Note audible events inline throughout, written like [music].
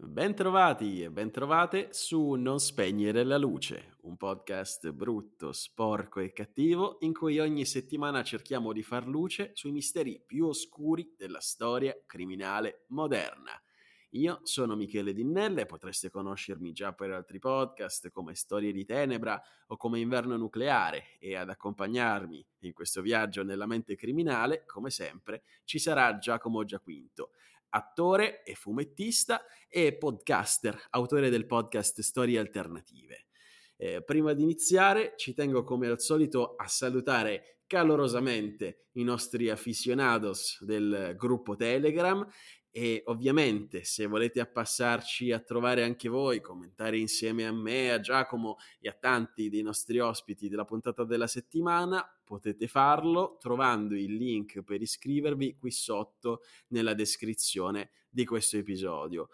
Bentrovati e bentrovate su Non spegnere la luce, un podcast brutto, sporco e cattivo in cui ogni settimana cerchiamo di far luce sui misteri più oscuri della storia criminale moderna. Io sono Michele Dinnelle, potreste conoscermi già per altri podcast come Storie di Tenebra o come Inverno Nucleare e ad accompagnarmi in questo viaggio nella mente criminale, come sempre, ci sarà Giacomo Giaquinto attore e fumettista e podcaster, autore del podcast Storie Alternative. Eh, prima di iniziare ci tengo come al solito a salutare calorosamente i nostri aficionados del gruppo Telegram e ovviamente se volete appassarci a trovare anche voi, commentare insieme a me, a Giacomo e a tanti dei nostri ospiti della puntata della settimana, potete farlo trovando il link per iscrivervi qui sotto nella descrizione di questo episodio.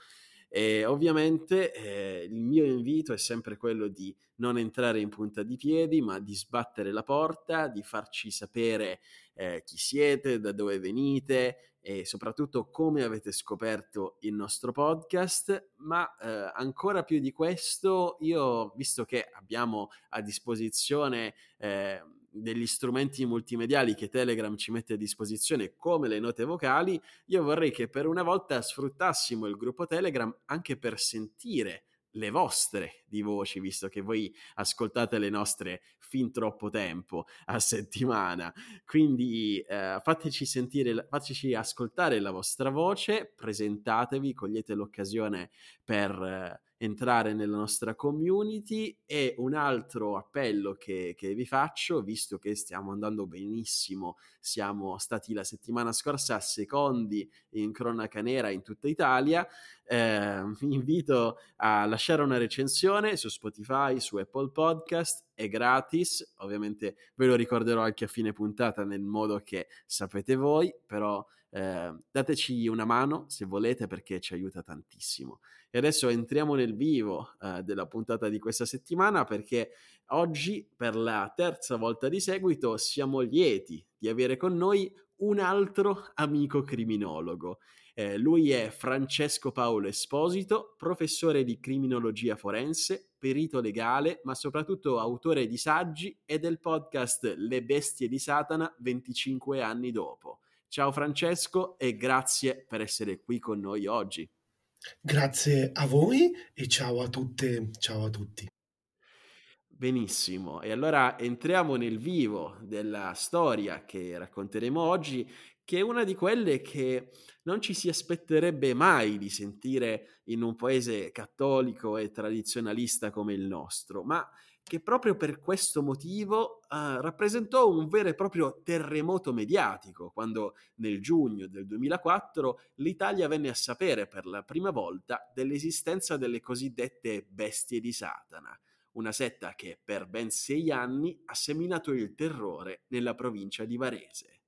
E ovviamente eh, il mio invito è sempre quello di non entrare in punta di piedi, ma di sbattere la porta, di farci sapere eh, chi siete, da dove venite e soprattutto come avete scoperto il nostro podcast, ma eh, ancora più di questo, io visto che abbiamo a disposizione eh, degli strumenti multimediali che Telegram ci mette a disposizione come le note vocali, io vorrei che per una volta sfruttassimo il gruppo Telegram anche per sentire le vostre di voci, visto che voi ascoltate le nostre fin troppo tempo a settimana. Quindi eh, fateci sentire, fateci ascoltare la vostra voce, presentatevi, cogliete l'occasione per eh, entrare nella nostra community e un altro appello che, che, vi faccio, visto che stiamo andando benissimo, siamo stati la settimana scorsa secondi in cronaca nera in tutta Italia, eh, vi [laughs] invito a lasciare una recensione su Spotify, su Apple Podcast, è gratis, ovviamente ve lo ricorderò anche a fine puntata nel modo che sapete voi, però eh, dateci una mano se volete perché ci aiuta tantissimo. E adesso entriamo nel vivo eh, della puntata di questa settimana perché oggi per la terza volta di seguito siamo lieti di avere con noi un altro amico criminologo. Eh, lui è Francesco Paolo Esposito, professore di criminologia forense, perito legale, ma soprattutto autore di saggi e del podcast Le bestie di Satana 25 anni dopo. Ciao Francesco e grazie per essere qui con noi oggi. Grazie a voi e ciao a tutte, ciao a tutti. Benissimo, e allora entriamo nel vivo della storia che racconteremo oggi, che è una di quelle che non ci si aspetterebbe mai di sentire in un paese cattolico e tradizionalista come il nostro, ma che proprio per questo motivo uh, rappresentò un vero e proprio terremoto mediatico quando nel giugno del 2004 l'Italia venne a sapere per la prima volta dell'esistenza delle cosiddette bestie di Satana, una setta che per ben sei anni ha seminato il terrore nella provincia di Varese.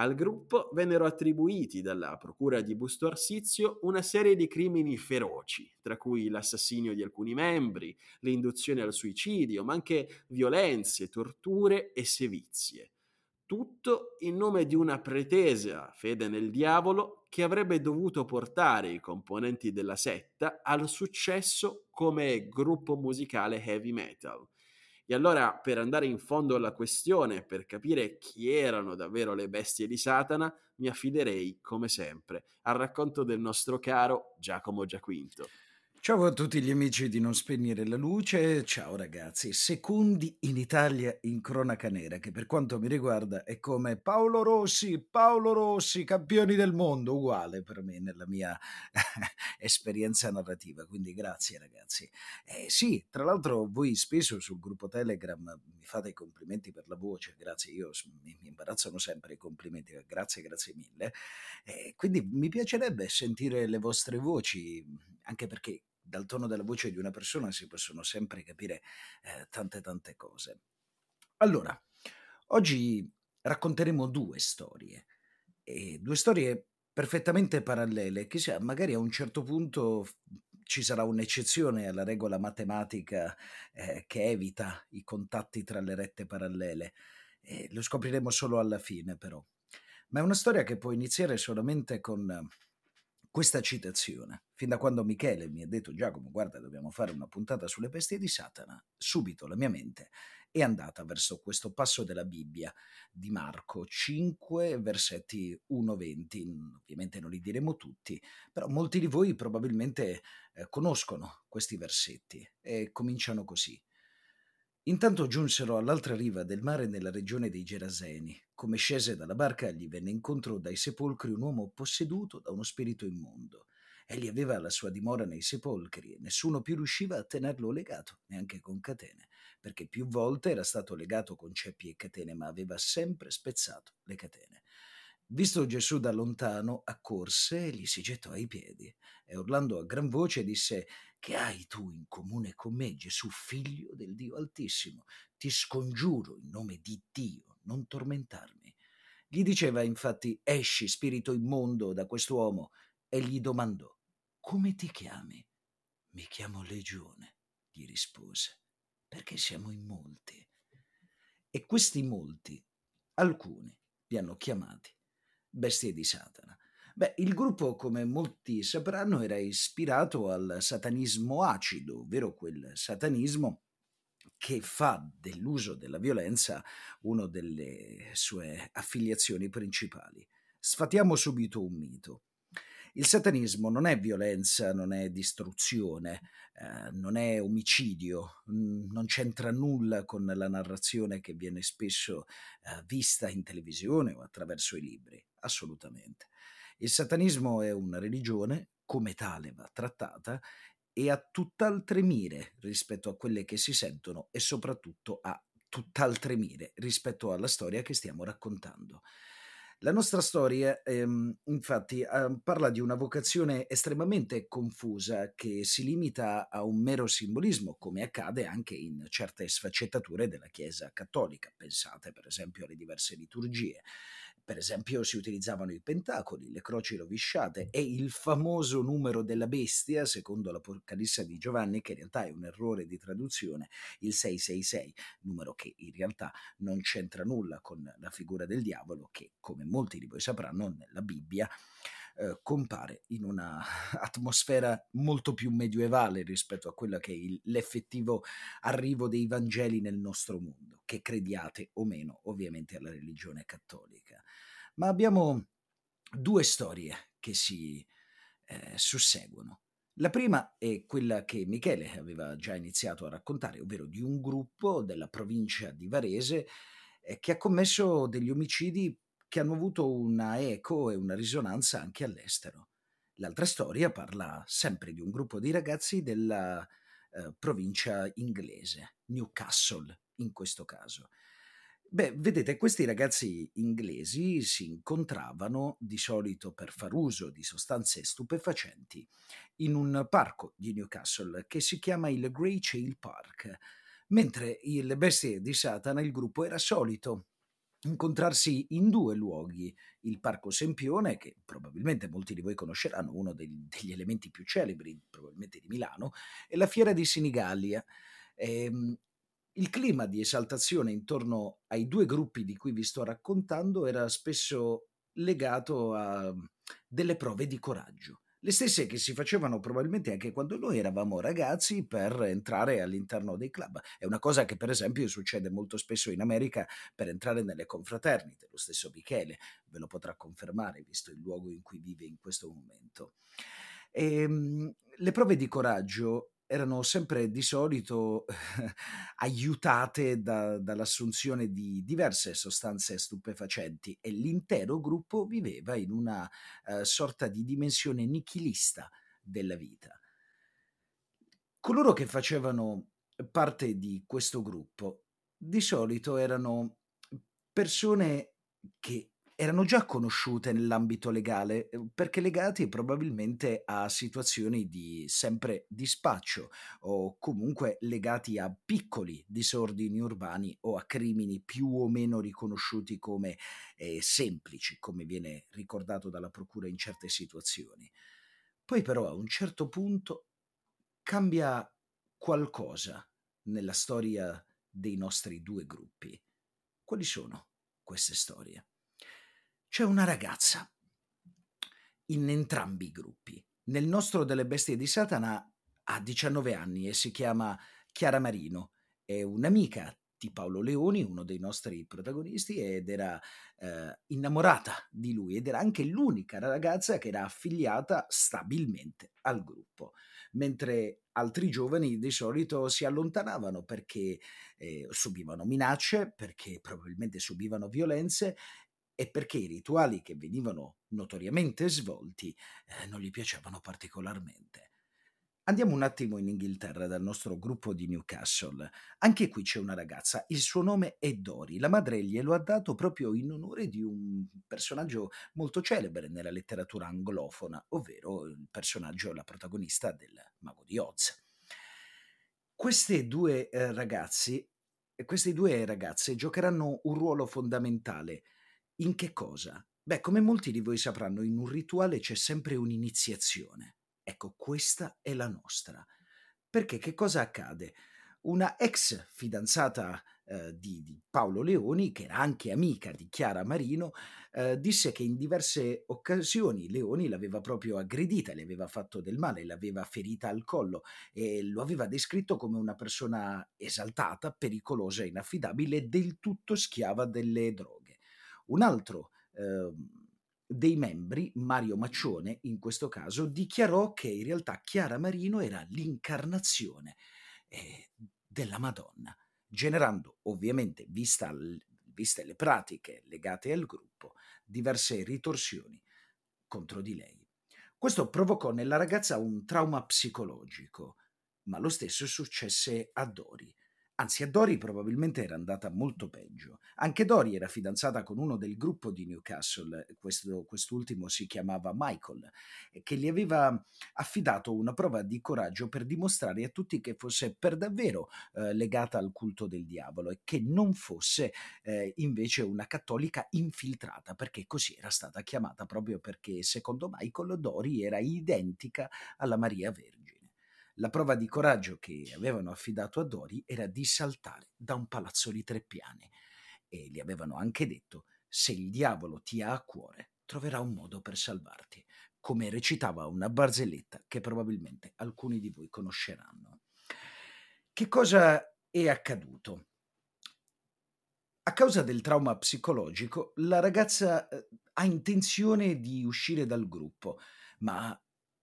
Al gruppo vennero attribuiti dalla procura di Busto Arsizio una serie di crimini feroci, tra cui l'assassinio di alcuni membri, l'induzione al suicidio, ma anche violenze, torture e sevizie. Tutto in nome di una pretesa fede nel diavolo che avrebbe dovuto portare i componenti della setta al successo come gruppo musicale heavy metal e allora, per andare in fondo alla questione, per capire chi erano davvero le bestie di Satana, mi affiderei, come sempre, al racconto del nostro caro Giacomo Giaquinto. Ciao a tutti gli amici di Non Spegnere la Luce, ciao ragazzi, secondi in Italia in cronaca nera, che per quanto mi riguarda è come Paolo Rossi, Paolo Rossi, campioni del mondo, uguale per me nella mia [laughs] esperienza narrativa, quindi grazie ragazzi. Eh, sì, tra l'altro voi spesso sul gruppo Telegram mi fate i complimenti per la voce, grazie, io mi, mi imbarazzano sempre i complimenti, grazie, grazie mille. Eh, quindi mi piacerebbe sentire le vostre voci, anche perché dal tono della voce di una persona si possono sempre capire eh, tante tante cose. Allora, oggi racconteremo due storie, e due storie perfettamente parallele, che sia, magari a un certo punto ci sarà un'eccezione alla regola matematica eh, che evita i contatti tra le rette parallele. Eh, lo scopriremo solo alla fine, però. Ma è una storia che può iniziare solamente con questa citazione. Fin da quando Michele mi ha detto Giacomo, guarda, dobbiamo fare una puntata sulle bestie di Satana, subito la mia mente è andata verso questo passo della Bibbia di Marco 5, versetti 1-20. Ovviamente non li diremo tutti, però molti di voi probabilmente eh, conoscono questi versetti e cominciano così. Intanto giunsero all'altra riva del mare nella regione dei Geraseni. Come scese dalla barca gli venne incontro dai sepolcri un uomo posseduto da uno spirito immondo. Egli aveva la sua dimora nei sepolcri e nessuno più riusciva a tenerlo legato, neanche con catene, perché più volte era stato legato con ceppi e catene, ma aveva sempre spezzato le catene. Visto Gesù da lontano, accorse e gli si gettò ai piedi e urlando a gran voce disse che hai tu in comune con me, Gesù, figlio del Dio Altissimo? Ti scongiuro in nome di Dio, non tormentarmi. Gli diceva infatti, esci, spirito immondo, da quest'uomo, e gli domandò, come ti chiami? Mi chiamo Legione, gli rispose, perché siamo in molti. E questi molti, alcuni, li hanno chiamati bestie di Satana. Beh, il gruppo, come molti sapranno, era ispirato al satanismo acido, ovvero quel satanismo che fa dell'uso della violenza una delle sue affiliazioni principali. Sfatiamo subito un mito. Il satanismo non è violenza, non è distruzione, eh, non è omicidio, mh, non c'entra nulla con la narrazione che viene spesso eh, vista in televisione o attraverso i libri, assolutamente. Il satanismo è una religione, come tale va trattata, e ha tutt'altre mire rispetto a quelle che si sentono e soprattutto ha tutt'altre mire rispetto alla storia che stiamo raccontando. La nostra storia, ehm, infatti, eh, parla di una vocazione estremamente confusa che si limita a un mero simbolismo, come accade anche in certe sfaccettature della Chiesa cattolica. Pensate, per esempio, alle diverse liturgie. Per esempio si utilizzavano i pentacoli, le croci rovesciate e il famoso numero della bestia, secondo l'Apocalisse di Giovanni, che in realtà è un errore di traduzione, il 666, numero che in realtà non c'entra nulla con la figura del diavolo, che come molti di voi sapranno nella Bibbia eh, compare in una [laughs] atmosfera molto più medievale rispetto a quella che è il, l'effettivo arrivo dei Vangeli nel nostro mondo, che crediate o meno ovviamente alla religione cattolica. Ma abbiamo due storie che si eh, susseguono. La prima è quella che Michele aveva già iniziato a raccontare, ovvero di un gruppo della provincia di Varese eh, che ha commesso degli omicidi che hanno avuto una eco e una risonanza anche all'estero. L'altra storia parla sempre di un gruppo di ragazzi della eh, provincia inglese, Newcastle in questo caso, Beh, vedete, questi ragazzi inglesi si incontravano di solito per far uso di sostanze stupefacenti in un parco di Newcastle che si chiama il Grey Chail Park, mentre le bestie di Satana il gruppo era solito incontrarsi in due luoghi, il Parco Sempione, che probabilmente molti di voi conosceranno, uno degli, degli elementi più celebri probabilmente di Milano, e la Fiera di Sinigallia. Ehm, il clima di esaltazione intorno ai due gruppi di cui vi sto raccontando era spesso legato a delle prove di coraggio, le stesse che si facevano probabilmente anche quando noi eravamo ragazzi per entrare all'interno dei club. È una cosa che per esempio succede molto spesso in America per entrare nelle confraternite, lo stesso Michele ve lo potrà confermare visto il luogo in cui vive in questo momento. E, ehm, le prove di coraggio erano sempre di solito [laughs] aiutate da, dall'assunzione di diverse sostanze stupefacenti e l'intero gruppo viveva in una uh, sorta di dimensione nichilista della vita. Coloro che facevano parte di questo gruppo di solito erano persone che erano già conosciute nell'ambito legale, ehm, perché legati probabilmente a situazioni di sempre di spaccio o comunque legati a piccoli disordini urbani o a crimini più o meno riconosciuti come eh, semplici, come viene ricordato dalla procura in certe situazioni. Poi però a un certo punto cambia qualcosa nella storia dei nostri due gruppi. Quali sono queste storie? C'è una ragazza in entrambi i gruppi. Nel nostro delle bestie di Satana ha 19 anni e si chiama Chiara Marino, è un'amica di Paolo Leoni, uno dei nostri protagonisti, ed era eh, innamorata di lui ed era anche l'unica ragazza che era affiliata stabilmente al gruppo, mentre altri giovani di solito si allontanavano perché eh, subivano minacce, perché probabilmente subivano violenze e perché i rituali che venivano notoriamente svolti eh, non gli piacevano particolarmente. Andiamo un attimo in Inghilterra dal nostro gruppo di Newcastle. Anche qui c'è una ragazza, il suo nome è Dori. La madre glielo ha dato proprio in onore di un personaggio molto celebre nella letteratura anglofona, ovvero il personaggio, la protagonista del Mago di Oz. Queste due eh, ragazzi, queste due ragazze giocheranno un ruolo fondamentale. In che cosa? Beh, come molti di voi sapranno, in un rituale c'è sempre un'iniziazione. Ecco, questa è la nostra. Perché che cosa accade? Una ex fidanzata eh, di, di, Paolo Leoni, che era anche amica di Chiara Marino, eh, disse che in diverse occasioni Leoni l'aveva proprio aggredita, le aveva fatto del male, l'aveva ferita al collo e lo aveva descritto come una persona esaltata, pericolosa, inaffidabile del tutto schiava delle droghe. Un altro eh, dei membri, Mario Maccione in questo caso, dichiarò che in realtà Chiara Marino era l'incarnazione eh, della Madonna, generando ovviamente, vista viste le pratiche legate al gruppo, diverse ritorsioni contro di lei. Questo provocò nella ragazza un trauma psicologico, ma lo stesso successe a Dori, Anzi, a Dori probabilmente era andata molto peggio. Anche Dori era fidanzata con uno del gruppo di Newcastle, questo, quest'ultimo si chiamava Michael, che gli aveva affidato una prova di coraggio per dimostrare a tutti che fosse per davvero eh, legata al culto del diavolo e che non fosse eh, invece una cattolica infiltrata, perché così era stata chiamata proprio perché secondo Michael Dori era identica alla Maria Vergine. La prova di coraggio che avevano affidato a Dori era di saltare da un palazzo di tre piani e gli avevano anche detto se il diavolo ti ha a cuore troverà un modo per salvarti, come recitava una barzelletta che probabilmente alcuni di voi conosceranno. Che cosa è accaduto? A causa del trauma psicologico, la ragazza eh, ha intenzione di uscire dal gruppo, ma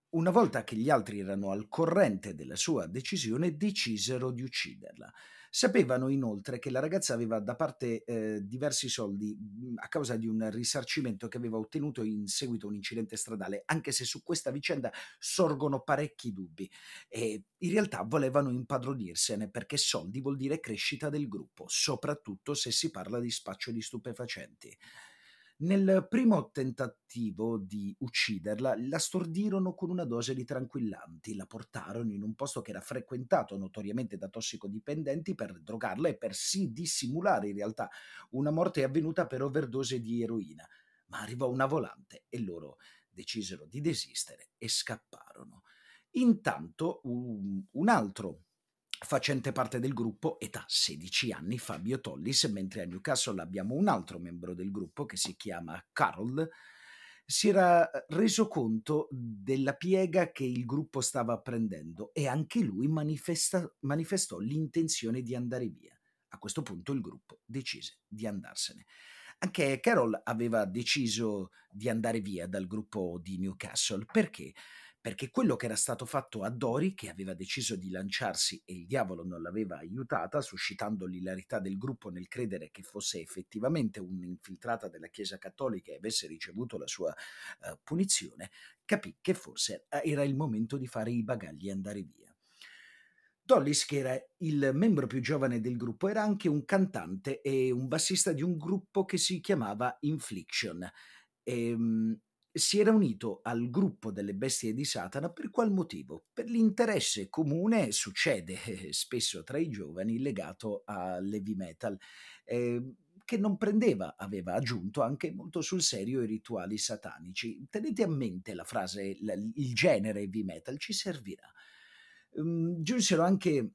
una volta che gli altri erano al corrente della sua decisione, decisero di ucciderla. Sapevano inoltre che la ragazza aveva da parte eh, diversi soldi mhmm, a causa di un risarcimento che aveva ottenuto in seguito a un incidente stradale, anche se su questa vicenda sorgono parecchi dubbi. E in realtà volevano impadronirsene perché soldi vuol dire crescita del gruppo, soprattutto se si parla di spaccio di stupefacenti. Nel primo tentativo di ucciderla, la stordirono con una dose di tranquillanti, la portarono in un posto che era frequentato notoriamente da tossicodipendenti per drogarla e per sì dissimulare in realtà una morte avvenuta per overdose di eroina. Ma arrivò una volante e loro decisero di desistere e scapparono. Intanto un, un altro facente parte del gruppo, età 16 anni, Fabio Tollis, mentre a Newcastle abbiamo un altro membro del gruppo che si chiama Carol, si era reso conto della piega che il gruppo stava prendendo e anche lui manifestò l'intenzione di andare via. A questo punto il gruppo decise di andarsene. Anche Carol aveva deciso di andare via dal gruppo di Newcastle perché? Perché quello che era stato fatto a Dori, che aveva deciso di lanciarsi e il diavolo non l'aveva aiutata, suscitando l'ilarità del gruppo nel credere che fosse effettivamente un'infiltrata della Chiesa Cattolica e avesse ricevuto la sua uh, punizione, capì che forse eh, era il momento di fare i bagagli e andare via. Dollis, che era il membro più giovane del gruppo, era anche un cantante e un bassista di un gruppo che si chiamava Infliction. E, ehm, si era unito al gruppo delle bestie di Satana per qual motivo? Per l'interesse comune, succede eh, spesso tra i giovani, legato all'heavy metal, eh, che non prendeva, aveva aggiunto anche molto sul serio i rituali satanici. Tenete a mente la frase, il genere heavy metal ci servirà. Um, giunsero anche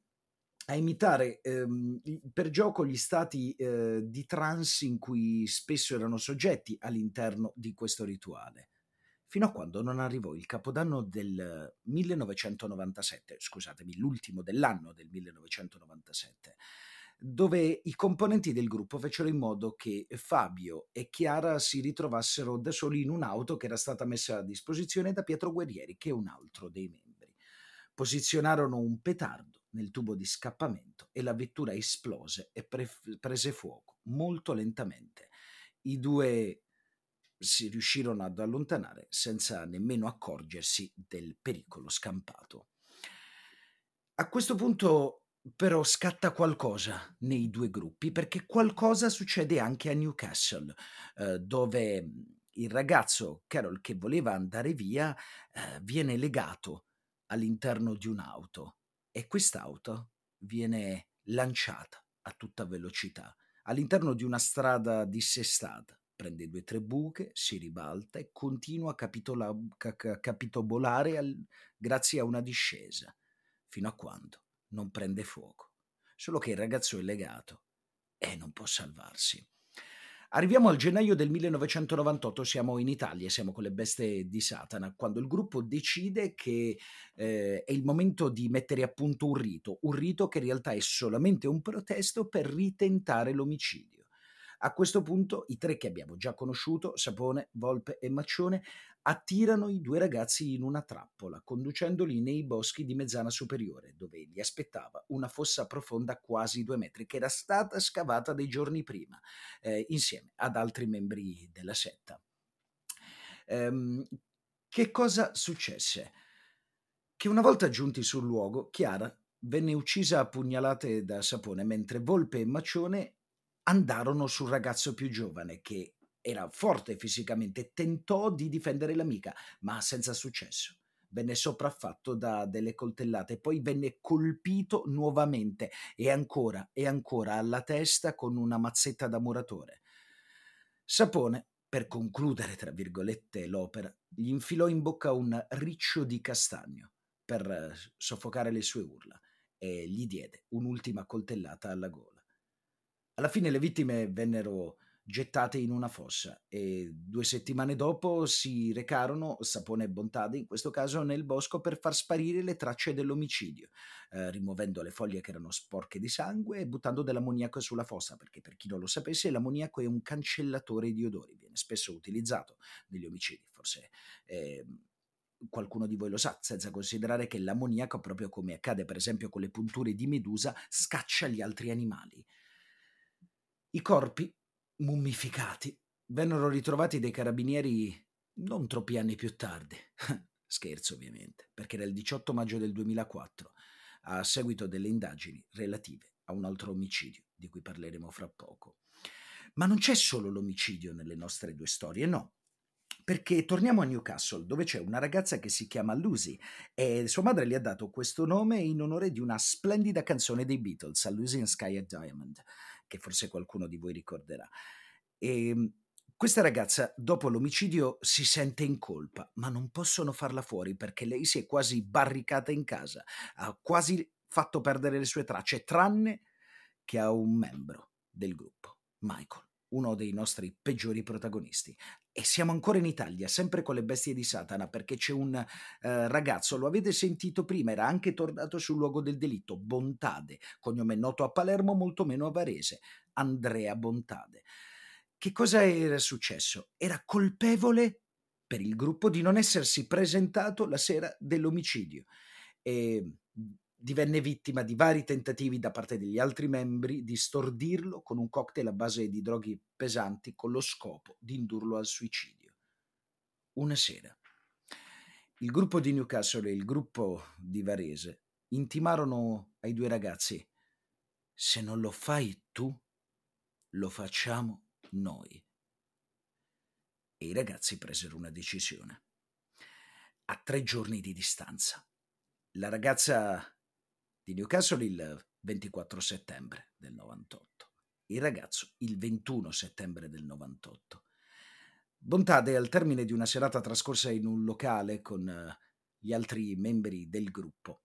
a imitare ehm, per gioco gli stati eh, di trance in cui spesso erano soggetti all'interno di questo rituale fino a quando non arrivò il capodanno del 1997, scusatemi, l'ultimo dell'anno del 1997, dove i componenti del gruppo fecero in modo che Fabio e Chiara si ritrovassero da soli in un'auto che era stata messa a disposizione da Pietro Guerrieri, che è un altro dei membri. Posizionarono un petardo nel tubo di scappamento e la vettura esplose e pre- prese fuoco molto lentamente. I due si riuscirono ad allontanare senza nemmeno accorgersi del pericolo scampato. A questo punto però scatta qualcosa nei due gruppi perché qualcosa succede anche a Newcastle, eh, dove il ragazzo Carol che voleva andare via eh, viene legato all'interno di un'auto e quest'auto viene lanciata a tutta velocità all'interno di una strada dissestata. Prende due o tre buche, si ribalta e continua a capitola, ca, capitobolare al, grazie a una discesa, fino a quando non prende fuoco. Solo che il ragazzo è legato e non può salvarsi. Arriviamo al gennaio del 1998, siamo in Italia, siamo con le bestie di Satana, quando il gruppo decide che eh, è il momento di mettere a punto un rito, un rito che in realtà è solamente un protesto per ritentare l'omicidio. A questo punto i tre che abbiamo già conosciuto, Sapone, Volpe e Maccione, attirano i due ragazzi in una trappola, conducendoli nei boschi di Mezzana Superiore, dove li aspettava una fossa profonda quasi due metri, che era stata scavata dei giorni prima, eh, insieme ad altri membri della setta. Ehm, che cosa successe? Che una volta giunti sul luogo, Chiara venne uccisa a pugnalate da sapone, mentre Volpe e Macione andarono sul ragazzo più giovane che era forte fisicamente, tentò di difendere l'amica, ma senza successo. Venne sopraffatto da delle coltellate, poi venne colpito nuovamente e ancora e ancora alla testa con una mazzetta da muratore. Sapone, per concludere, tra virgolette, l'opera, gli infilò in bocca un riccio di castagno per eh, soffocare le sue urla e gli diede un'ultima coltellata alla gola. Alla fine le vittime vennero gettate in una fossa e due settimane dopo si recarono, Sapone e Bontade in questo caso, nel bosco per far sparire le tracce dell'omicidio, eh, rimuovendo le foglie che erano sporche di sangue e buttando dell'ammoniaco sulla fossa, perché per chi non lo sapesse l'ammoniaco è un cancellatore di odori, viene spesso utilizzato negli omicidi, forse... Eh, qualcuno di voi lo sa, senza considerare che l'ammoniaco, proprio come accade per esempio con le punture di medusa, scaccia gli altri animali. I corpi mummificati, vennero ritrovati dai carabinieri non troppi anni più tardi. [laughs] Scherzo ovviamente, perché era il 18 maggio del 2004, a seguito delle indagini relative a un altro omicidio, di cui parleremo fra poco. Ma non c'è solo l'omicidio nelle nostre due storie, no. Perché torniamo a Newcastle, dove c'è una ragazza che si chiama Lucy e sua madre le ha dato questo nome in onore di una splendida canzone dei Beatles, A Lucy in Sky at Diamond che forse qualcuno di voi ricorderà. E ehm, questa ragazza, dopo l'omicidio, si sente in colpa, ma non possono farla fuori perché lei si è quasi barricata in casa, ha quasi fatto perdere le sue tracce, tranne che a un membro del gruppo, Michael, uno dei nostri peggiori protagonisti. E siamo ancora in Italia, sempre con le bestie di Satana, perché c'è un eh, ragazzo, lo avete sentito prima, era anche tornato sul luogo del delitto, Bontade, cognome noto a Palermo, molto meno a Varese, Andrea Bontade. Che cosa era successo? Era colpevole per il gruppo di non essersi presentato la sera dell'omicidio e divenne vittima di vari tentativi da parte degli altri membri di stordirlo con un cocktail a base di droghi pesanti con lo scopo di indurlo al suicidio. Una sera, il gruppo di Newcastle e il gruppo di Varese intimarono ai due ragazzi: Se non lo fai tu, lo facciamo noi. E i ragazzi presero una decisione. A tre giorni di distanza. La ragazza di Newcastle il 24 settembre del 98, il ragazzo il 21 settembre del 98. Bontade, al termine di una serata trascorsa in un locale con gli altri membri del gruppo,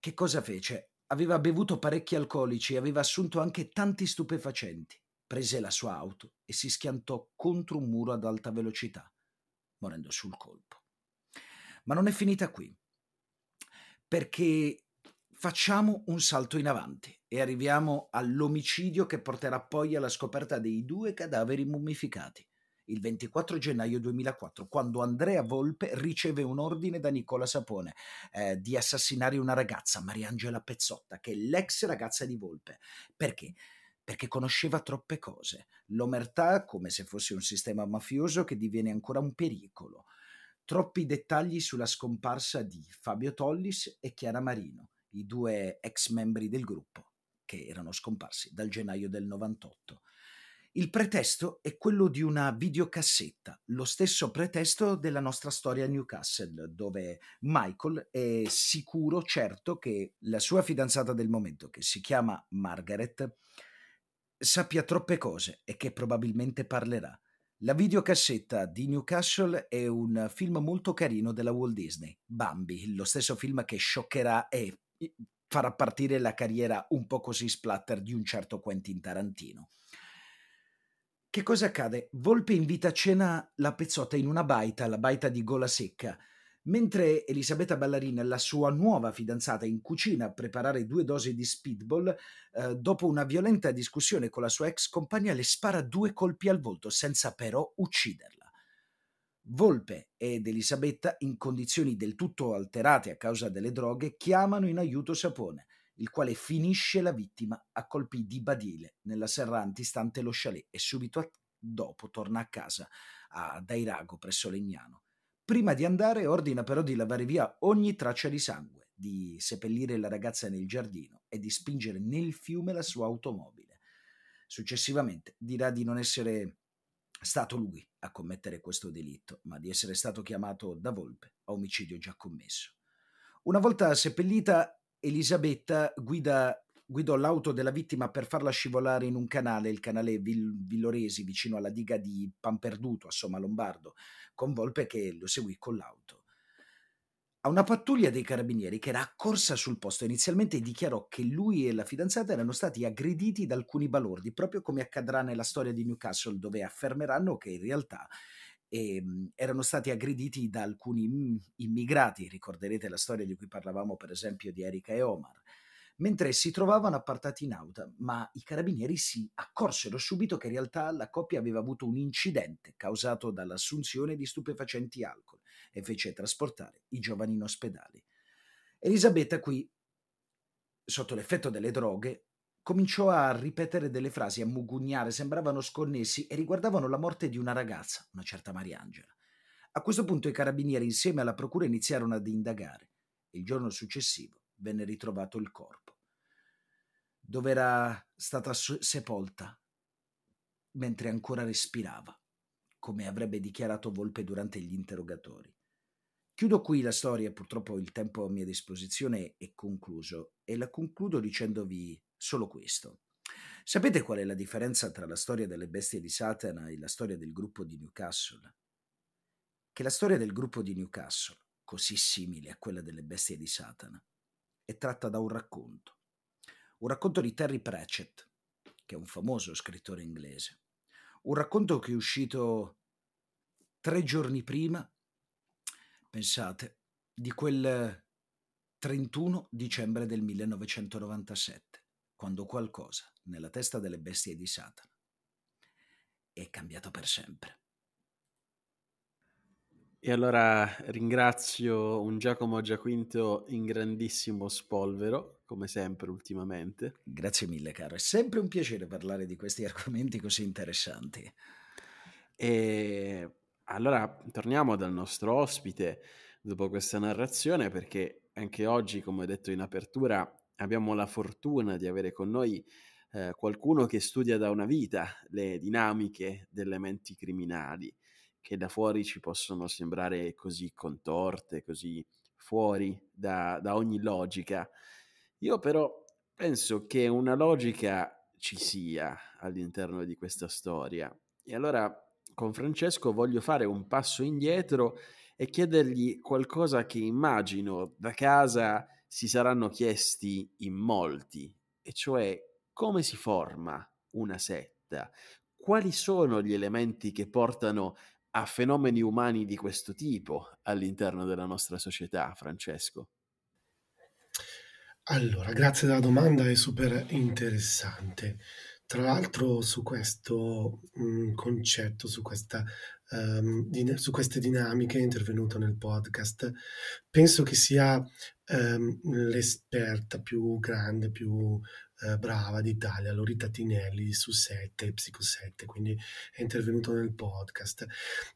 che cosa fece? Aveva bevuto parecchi alcolici e aveva assunto anche tanti stupefacenti. Prese la sua auto e si schiantò contro un muro ad alta velocità. morendo sul colpo. Ma non è finita qui, perché facciamo un salto in avanti e arriviamo all'omicidio che porterà poi alla scoperta dei due cadaveri mummificati il 24 gennaio 2004, quando Andrea Volpe riceve un ordine da Nicola Sapone eh, di assassinare una ragazza, Mariangela Pezzotta, che è l'ex ragazza di Volpe. Perché? Perché conosceva troppe cose. L'omertà come se fosse un sistema mafioso che diviene ancora un pericolo. Troppi dettagli sulla scomparsa di Fabio Tollis e Chiara Marino, i due ex membri del gruppo che erano scomparsi dal gennaio del 98 il pretesto è quello di una videocassetta, lo stesso pretesto della nostra storia a Newcastle, dove Michael è sicuro, certo, che la sua fidanzata del momento, che si chiama Margaret, sappia troppe cose e che probabilmente parlerà. La videocassetta di Newcastle è un film molto carino della Walt Disney, Bambi, lo stesso film che scioccherà e farà partire la carriera un po' così splatter di un certo Quentin Tarantino. Che cosa accade? Volpe invita a cena la Pezzotta in una baita, la baita di Gola Secca, mentre Elisabetta Ballarin, la sua nuova fidanzata, in cucina a preparare due dosi di speedball, eh, dopo una violenta discussione con la sua ex compagna le spara due colpi al volto, senza però ucciderla. Volpe ed Elisabetta, in condizioni del tutto alterate a causa delle droghe, chiamano in aiuto Sapone il quale finisce la vittima a colpi di badile nella serra antistante lo chalet e subito dopo torna a casa a Dairago presso Legnano. Prima di andare ordina però di lavare via ogni traccia di sangue, di seppellire la ragazza nel giardino e di spingere nel fiume la sua automobile. Successivamente dirà di non essere stato lui a commettere questo delitto, ma di essere stato chiamato da Volpe a omicidio già commesso. Una volta seppellita, Elisabetta guida, guidò l'auto della vittima per farla scivolare in un canale, il canale Vill- Villoresi, vicino alla diga di Pamperduto, a Somma Lombardo, con Volpe che lo seguì con l'auto. A una pattuglia dei carabinieri che era accorsa sul posto. Inizialmente dichiarò che lui e la fidanzata erano stati aggrediti da alcuni balordi, proprio come accadrà nella storia di Newcastle, dove affermeranno che in realtà ehm, erano stati aggrediti da alcuni immigrati, ricorderete la storia di cui parlavamo per esempio di Erika e Omar, mentre si trovavano appartati in auto, ma i carabinieri si accorsero subito che in realtà la coppia aveva avuto un incidente causato dall'assunzione di stupefacenti alcol e fece trasportare i giovani in ospedale. Elisabetta qui, sotto l'effetto delle droghe, cominciò a ripetere delle frasi, a mugugnare, sembravano sconnessi e riguardavano la morte di una ragazza, una certa Mariangela. A questo punto i carabinieri insieme alla procura iniziarono ad indagare il giorno successivo venne ritrovato il corpo, dove era stata sepolta mentre ancora respirava, come avrebbe dichiarato Volpe durante gli interrogatori. Chiudo qui la storia, purtroppo il tempo a mia disposizione è concluso e la concludo dicendovi solo questo. Sapete qual è la differenza tra la storia delle bestie di Satana e la storia del gruppo di Newcastle? Che la storia del gruppo di Newcastle, così simile a quella delle bestie di Satana, è tratta da un racconto. Un racconto di Terry Pratchett, che è un famoso scrittore inglese. Un racconto che è uscito tre giorni prima, pensate, di quel 31 dicembre del 1997 quando qualcosa nella testa delle bestie di Satana è cambiato per sempre. E allora ringrazio un Giacomo Giaquinto in grandissimo spolvero, come sempre ultimamente. Grazie mille, caro. È sempre un piacere parlare di questi argomenti così interessanti. E allora torniamo dal nostro ospite dopo questa narrazione, perché anche oggi, come ho detto in apertura, abbiamo la fortuna di avere con noi eh, qualcuno che studia da una vita le dinamiche delle menti criminali, che da fuori ci possono sembrare così contorte, così fuori da, da ogni logica. Io però penso che una logica ci sia all'interno di questa storia. E allora con Francesco voglio fare un passo indietro e chiedergli qualcosa che immagino da casa si saranno chiesti in molti, e cioè come si forma una setta, quali sono gli elementi che portano a fenomeni umani di questo tipo all'interno della nostra società, Francesco? Allora, grazie della domanda, è super interessante. Tra l'altro su questo mh, concetto, su, questa, um, din- su queste dinamiche è intervenuto nel podcast, penso che sia um, l'esperta più grande, più eh, brava d'Italia, Lorita Tinelli su 7, Psico 7, quindi è intervenuto nel podcast.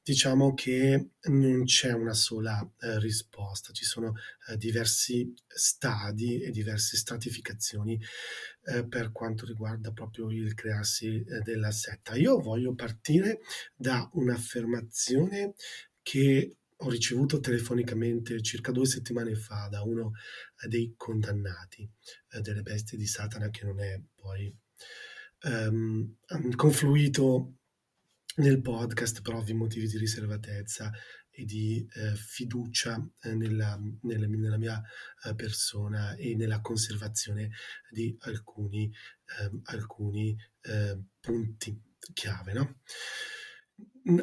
Diciamo che non c'è una sola eh, risposta, ci sono eh, diversi stadi e diverse stratificazioni eh, per quanto riguarda proprio il crearsi eh, della setta. Io voglio partire da un'affermazione che ho ricevuto telefonicamente circa due settimane fa da uno eh, dei condannati eh, delle bestie di Satana che non è poi um, confluito nel podcast per ovvi motivi di riservatezza e di eh, fiducia eh, nella, nella, nella, mia eh, persona e nella conservazione di alcuni, ehm, alcuni punti chiave. No?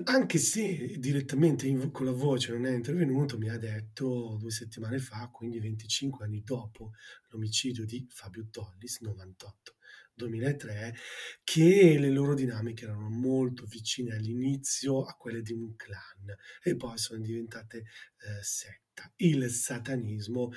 Anche se direttamente in, con la voce non è intervenuto, mi ha detto due settimane fa, quindi 25 anni dopo l'omicidio di Fabio Tollis, 98. 2003, che le loro dinamiche erano molto vicine all'inizio a quelle di un clan e poi sono diventate eh, setta. Il satanismo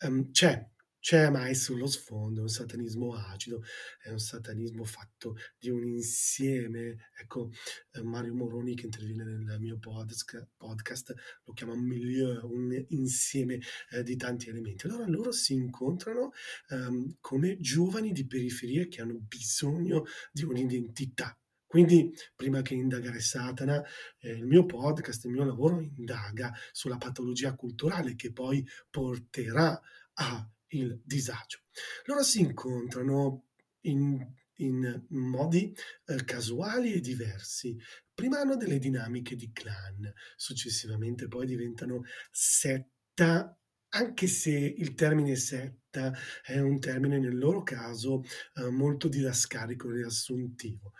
um, c'è, c'è mai sullo sfondo un satanismo acido, è un satanismo fatto di un insieme. Ecco, eh, Mario Moroni che interviene nel mio podcast, lo chiama milieu, un insieme eh, di tanti elementi. Allora loro si incontrano ehm, come giovani di periferia che hanno bisogno di un'identità. Quindi, prima che indagare Satana, eh, il mio podcast, il mio lavoro indaga sulla patologia culturale che poi porterà a il disagio. Loro si incontrano in, in modi eh, casuali e diversi. Prima hanno delle dinamiche di clan, successivamente poi diventano setta anche se il termine setta è un termine nel loro caso eh, molto didascalico e riassuntivo.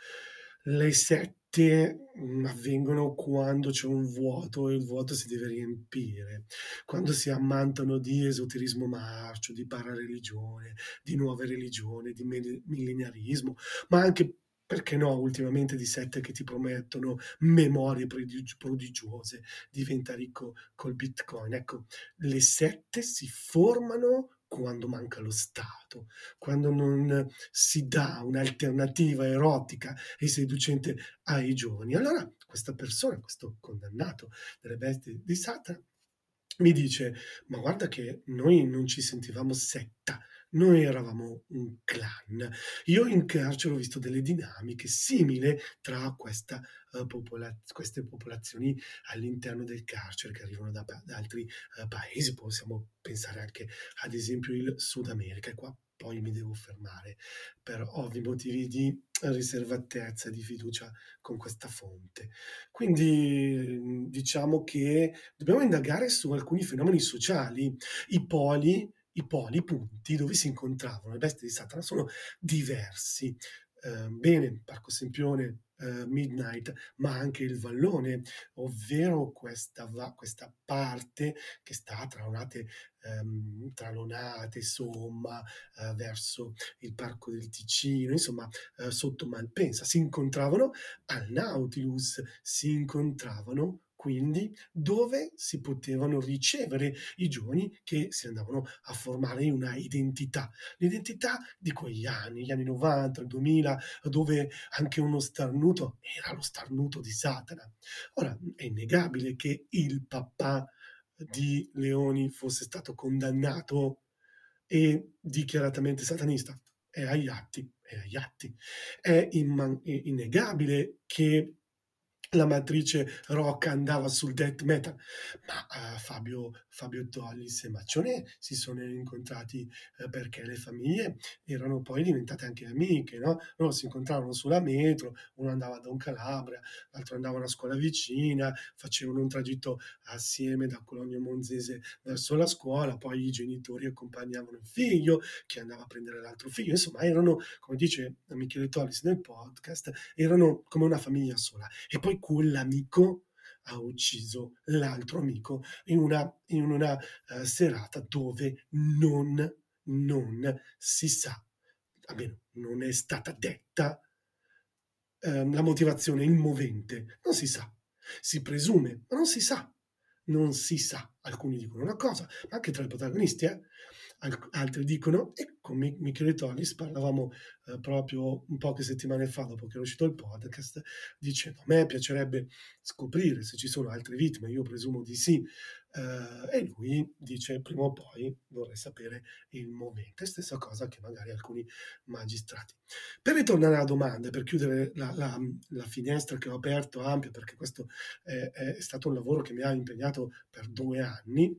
Le sette avvengono quando c'è un vuoto e il vuoto si deve riempire, quando si ammantano di esoterismo marcio, di parareligione, di nuove religioni, di millenarismo, ma anche perché no, ultimamente di sette che ti promettono memorie prodigiose, diventa ricco col bitcoin. Ecco, le sette si formano quando manca lo Stato, quando non si dà un'alternativa erotica e seducente ai giovani. Allora questa persona, questo condannato delle bestie di Satana, mi dice, ma guarda che noi non ci sentivamo setta, noi eravamo un clan. Io in carcere ho visto delle dinamiche simili tra questa, uh, popola- queste popolazioni all'interno del carcere che arrivano da, da altri uh, paesi. Possiamo pensare anche ad esempio il Sud America. E qua poi mi devo fermare per ovvi motivi di riservatezza, di fiducia con questa fonte. Quindi diciamo che dobbiamo indagare su alcuni fenomeni sociali, i poli i poli, i punti dove si incontravano le bestie di Satana sono diversi. Eh, bene, Parco Sempione, eh, Midnight, ma anche il vallone, ovvero questa, va, questa parte che sta tra Onate, ehm, tra Lonate, Somma, eh, verso il Parco del Ticino, insomma, eh, sotto Malpensa. Si incontravano al Nautilus, si incontravano quindi dove si potevano ricevere i giovani che si andavano a formare una identità, l'identità di quegli anni, gli anni 90, il 2000, dove anche uno starnuto era lo starnuto di Satana. Ora è innegabile che il papà di Leoni fosse stato condannato e dichiaratamente satanista. È agli atti, è agli atti. È, imman- innegabile che la matrice rock andava sul death metal, ma uh, Fabio, Fabio Tollis e Maccionè si sono incontrati uh, perché le famiglie erano poi diventate anche amiche, no? Loro si incontravano sulla metro, uno andava da un Calabria, l'altro andava a una scuola vicina, facevano un tragitto assieme da Cologno Monzese verso la scuola, poi i genitori accompagnavano il figlio che andava a prendere l'altro figlio, insomma erano, come dice Michele Tollis nel podcast, erano come una famiglia sola. E poi quell'amico ha ucciso l'altro amico in una, in una uh, serata dove non, non si sa, almeno non è stata detta uh, la motivazione, il movente, non si sa. Si presume, ma non si sa. Non si sa. Alcuni dicono una cosa, ma anche tra i protagonisti, eh? Altri dicono, e con Michele Tollis parlavamo eh, proprio un poche settimane fa, dopo che è uscito il podcast, dicendo a me piacerebbe scoprire se ci sono altre vittime, io presumo di sì, eh, e lui dice prima o poi vorrei sapere il momento, stessa cosa che magari alcuni magistrati. Per ritornare alla domanda, per chiudere la, la, la finestra che ho aperto ampia, perché questo è, è stato un lavoro che mi ha impegnato per due anni,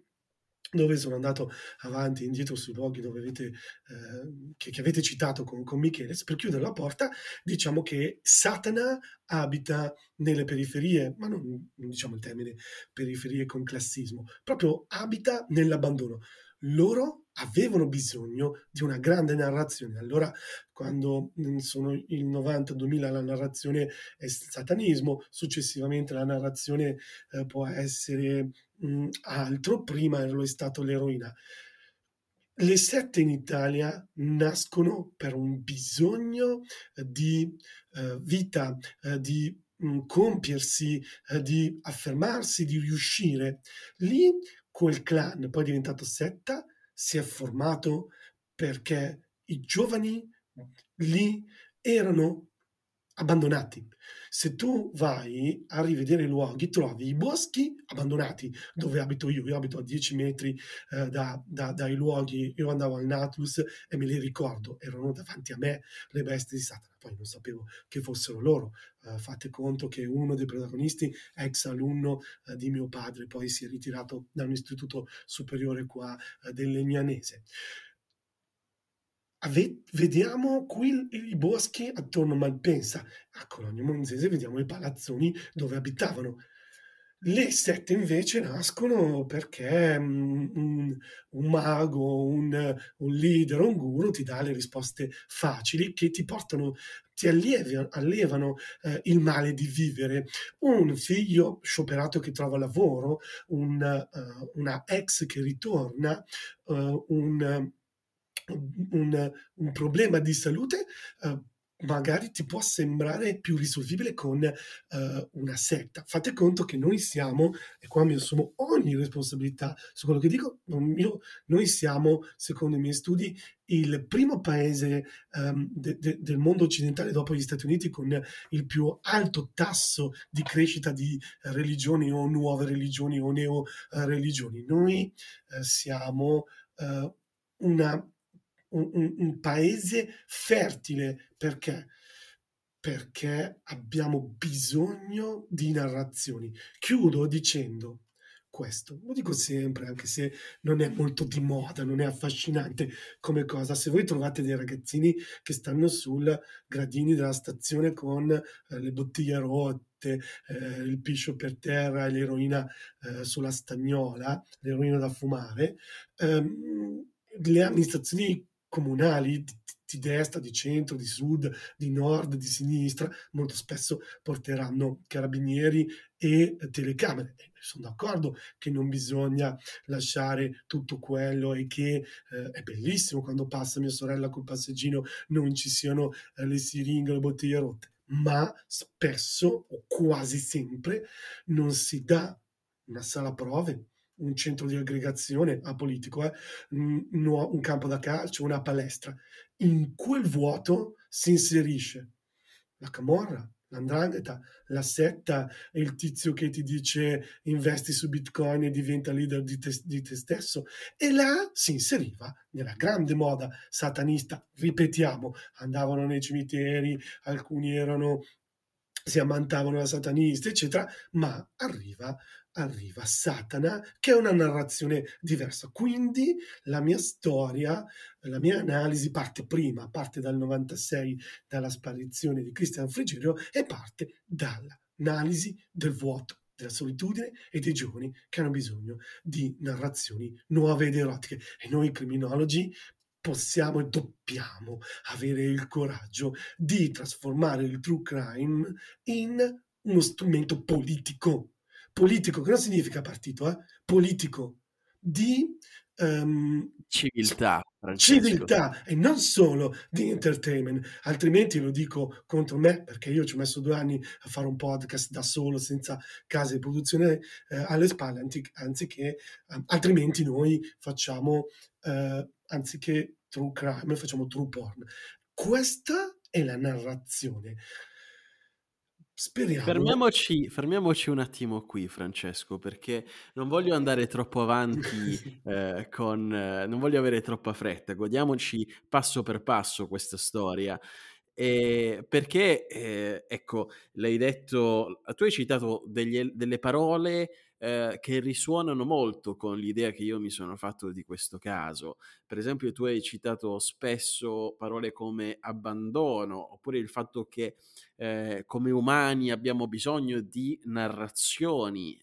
dove sono andato avanti e indietro sui luoghi avete, eh, che, che, avete citato con, con Michele, per chiudere la porta, diciamo che Satana abita nelle periferie, ma non diciamo il termine periferie con classismo, proprio abita nell'abbandono. Loro avevano bisogno di una grande narrazione. Allora, quando sono il 90-2000 la narrazione è satanismo, successivamente la narrazione eh, può essere mh, altro, prima lo è stato l'eroina. Le sette in Italia nascono per un bisogno di uh, vita, uh, di mh, compiersi, uh, di affermarsi, di riuscire. Lì quel clan, poi diventato setta, si è formato perché i giovani lì erano abbandonati. Se tu vai a rivedere i luoghi, trovi i boschi abbandonati, dove abito io, io abito a 10 metri eh, da, da, dai luoghi, io andavo al Natlus e me li ricordo, erano davanti a me le bestie di Satana, poi non sapevo che fossero loro. Uh, fate conto che uno dei protagonisti, ex alunno uh, di mio padre, poi si è ritirato da un istituto superiore qua uh, del Legnanese. Ave- vediamo qui i boschi attorno a Malpensa, a Cologno Monzese vediamo i palazzoni dove abitavano. Le sette invece nascono perché un, un, mago, un, un, leader, un guru ti dà le risposte facili che ti portano, ti allieviano, allevano eh, il male di vivere. Un figlio scioperato che trova lavoro, un, uh, una ex che ritorna, uh, un un, un problema di salute uh, magari ti può sembrare più risolvibile con uh, una setta. Fate conto che noi siamo, e qua mi assumo ogni responsabilità su quello che dico, io, noi siamo, secondo i miei studi, il primo paese um, de, de, del mondo occidentale dopo gli Stati Uniti con il più alto tasso di crescita di uh, religioni o nuove religioni o neo uh, religioni. Noi siamo una un, un, paese fertile perché? Perché abbiamo bisogno di narrazioni. Chiudo dicendo questo, lo dico sempre, anche se non è molto di moda, non è affascinante come cosa. Se voi trovate dei ragazzini che stanno sul gradini della stazione con eh, le bottiglie rotte, eh, il piscio per terra e l'eroina eh, sulla stagnola, l'eroina da fumare, ehm, le amministrazioni comunali di, destra, di centro, di sud, di nord, di sinistra, molto spesso porteranno carabinieri e telecamere. sono d'accordo che non bisogna lasciare tutto quello e che eh, è bellissimo quando passa mia sorella col passeggino non ci siano eh, le siringhe, le bottiglie rotte, ma spesso o quasi sempre non si dà una sala prove un centro di aggregazione apolitico, eh? un campo da calcio, una palestra. In quel vuoto si inserisce la camorra, l'andrangheta, la setta il tizio che ti dice investi su bitcoin e diventa leader di te, di te stesso. E là si inseriva nella grande moda satanista, ripetiamo, andavano nei cimiteri, alcuni erano si ammantavano da satanisti, eccetera, ma arriva arriva Satana, che è una narrazione diversa. Quindi la mia storia, la mia analisi parte prima, parte dal 96, dalla sparizione di Cristian Frigerio e parte dall'analisi del vuoto della solitudine e dei giovani che hanno bisogno di narrazioni nuove ed erotiche. E noi criminologi possiamo e dobbiamo avere il coraggio di trasformare il true crime in uno strumento politico politico, che non significa partito, eh? politico, di um, civiltà, civiltà e non solo di entertainment, altrimenti lo dico contro me perché io ci ho messo due anni a fare un podcast da solo senza case di produzione eh, alle spalle, anziché, eh, altrimenti noi facciamo, eh, anziché true crime, facciamo true porn. Questa è la narrazione. Speriamo. Fermiamoci, fermiamoci, un attimo qui, Francesco, perché non voglio andare troppo avanti [laughs] eh, con... Eh, non voglio avere troppa fretta, godiamoci passo per passo questa storia. E perché, eh, ecco, l'hai detto, tu hai citato degli, delle parole eh, che risuonano molto con l'idea che io mi sono fatto di questo caso. Per esempio, tu hai citato spesso parole come abbandono, oppure il fatto che eh, come umani abbiamo bisogno di narrazioni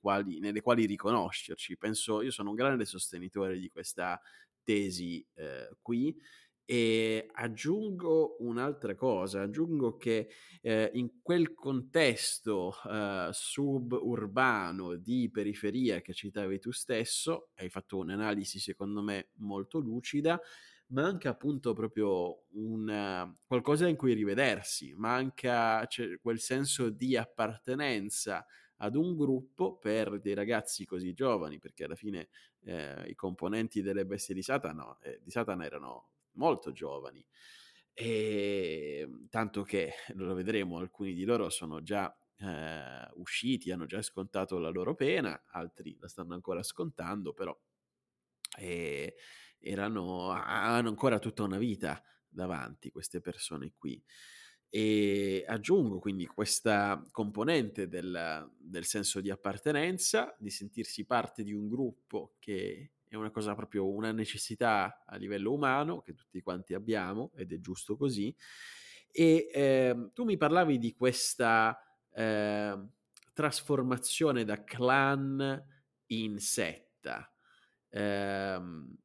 quali, nelle quali riconoscerci. Penso, io sono un grande sostenitore di questa tesi eh, qui e aggiungo un'altra cosa, aggiungo che eh, in quel contesto eh, suburbano di periferia che citavi tu stesso, hai fatto un'analisi secondo me molto lucida, manca appunto proprio un, qualcosa in cui rivedersi, manca cioè, quel senso di appartenenza ad un gruppo per dei ragazzi così giovani, perché alla fine eh, i componenti delle bestie di Satana, eh, di Satana erano molto giovani. E ehm, tanto che [laughs] lo vedremo, alcuni di loro sono già eh, usciti, hanno già scontato la loro pena, altri la stanno ancora scontando, però eh, erano, hanno ancora tutta una vita davanti queste persone qui. E aggiungo quindi questa componente del, del senso di appartenenza, di sentirsi parte di un gruppo che è una cosa proprio una necessità a livello umano che tutti quanti abbiamo ed è giusto così. E eh, tu mi parlavi di questa eh, trasformazione da clan in setta, eh,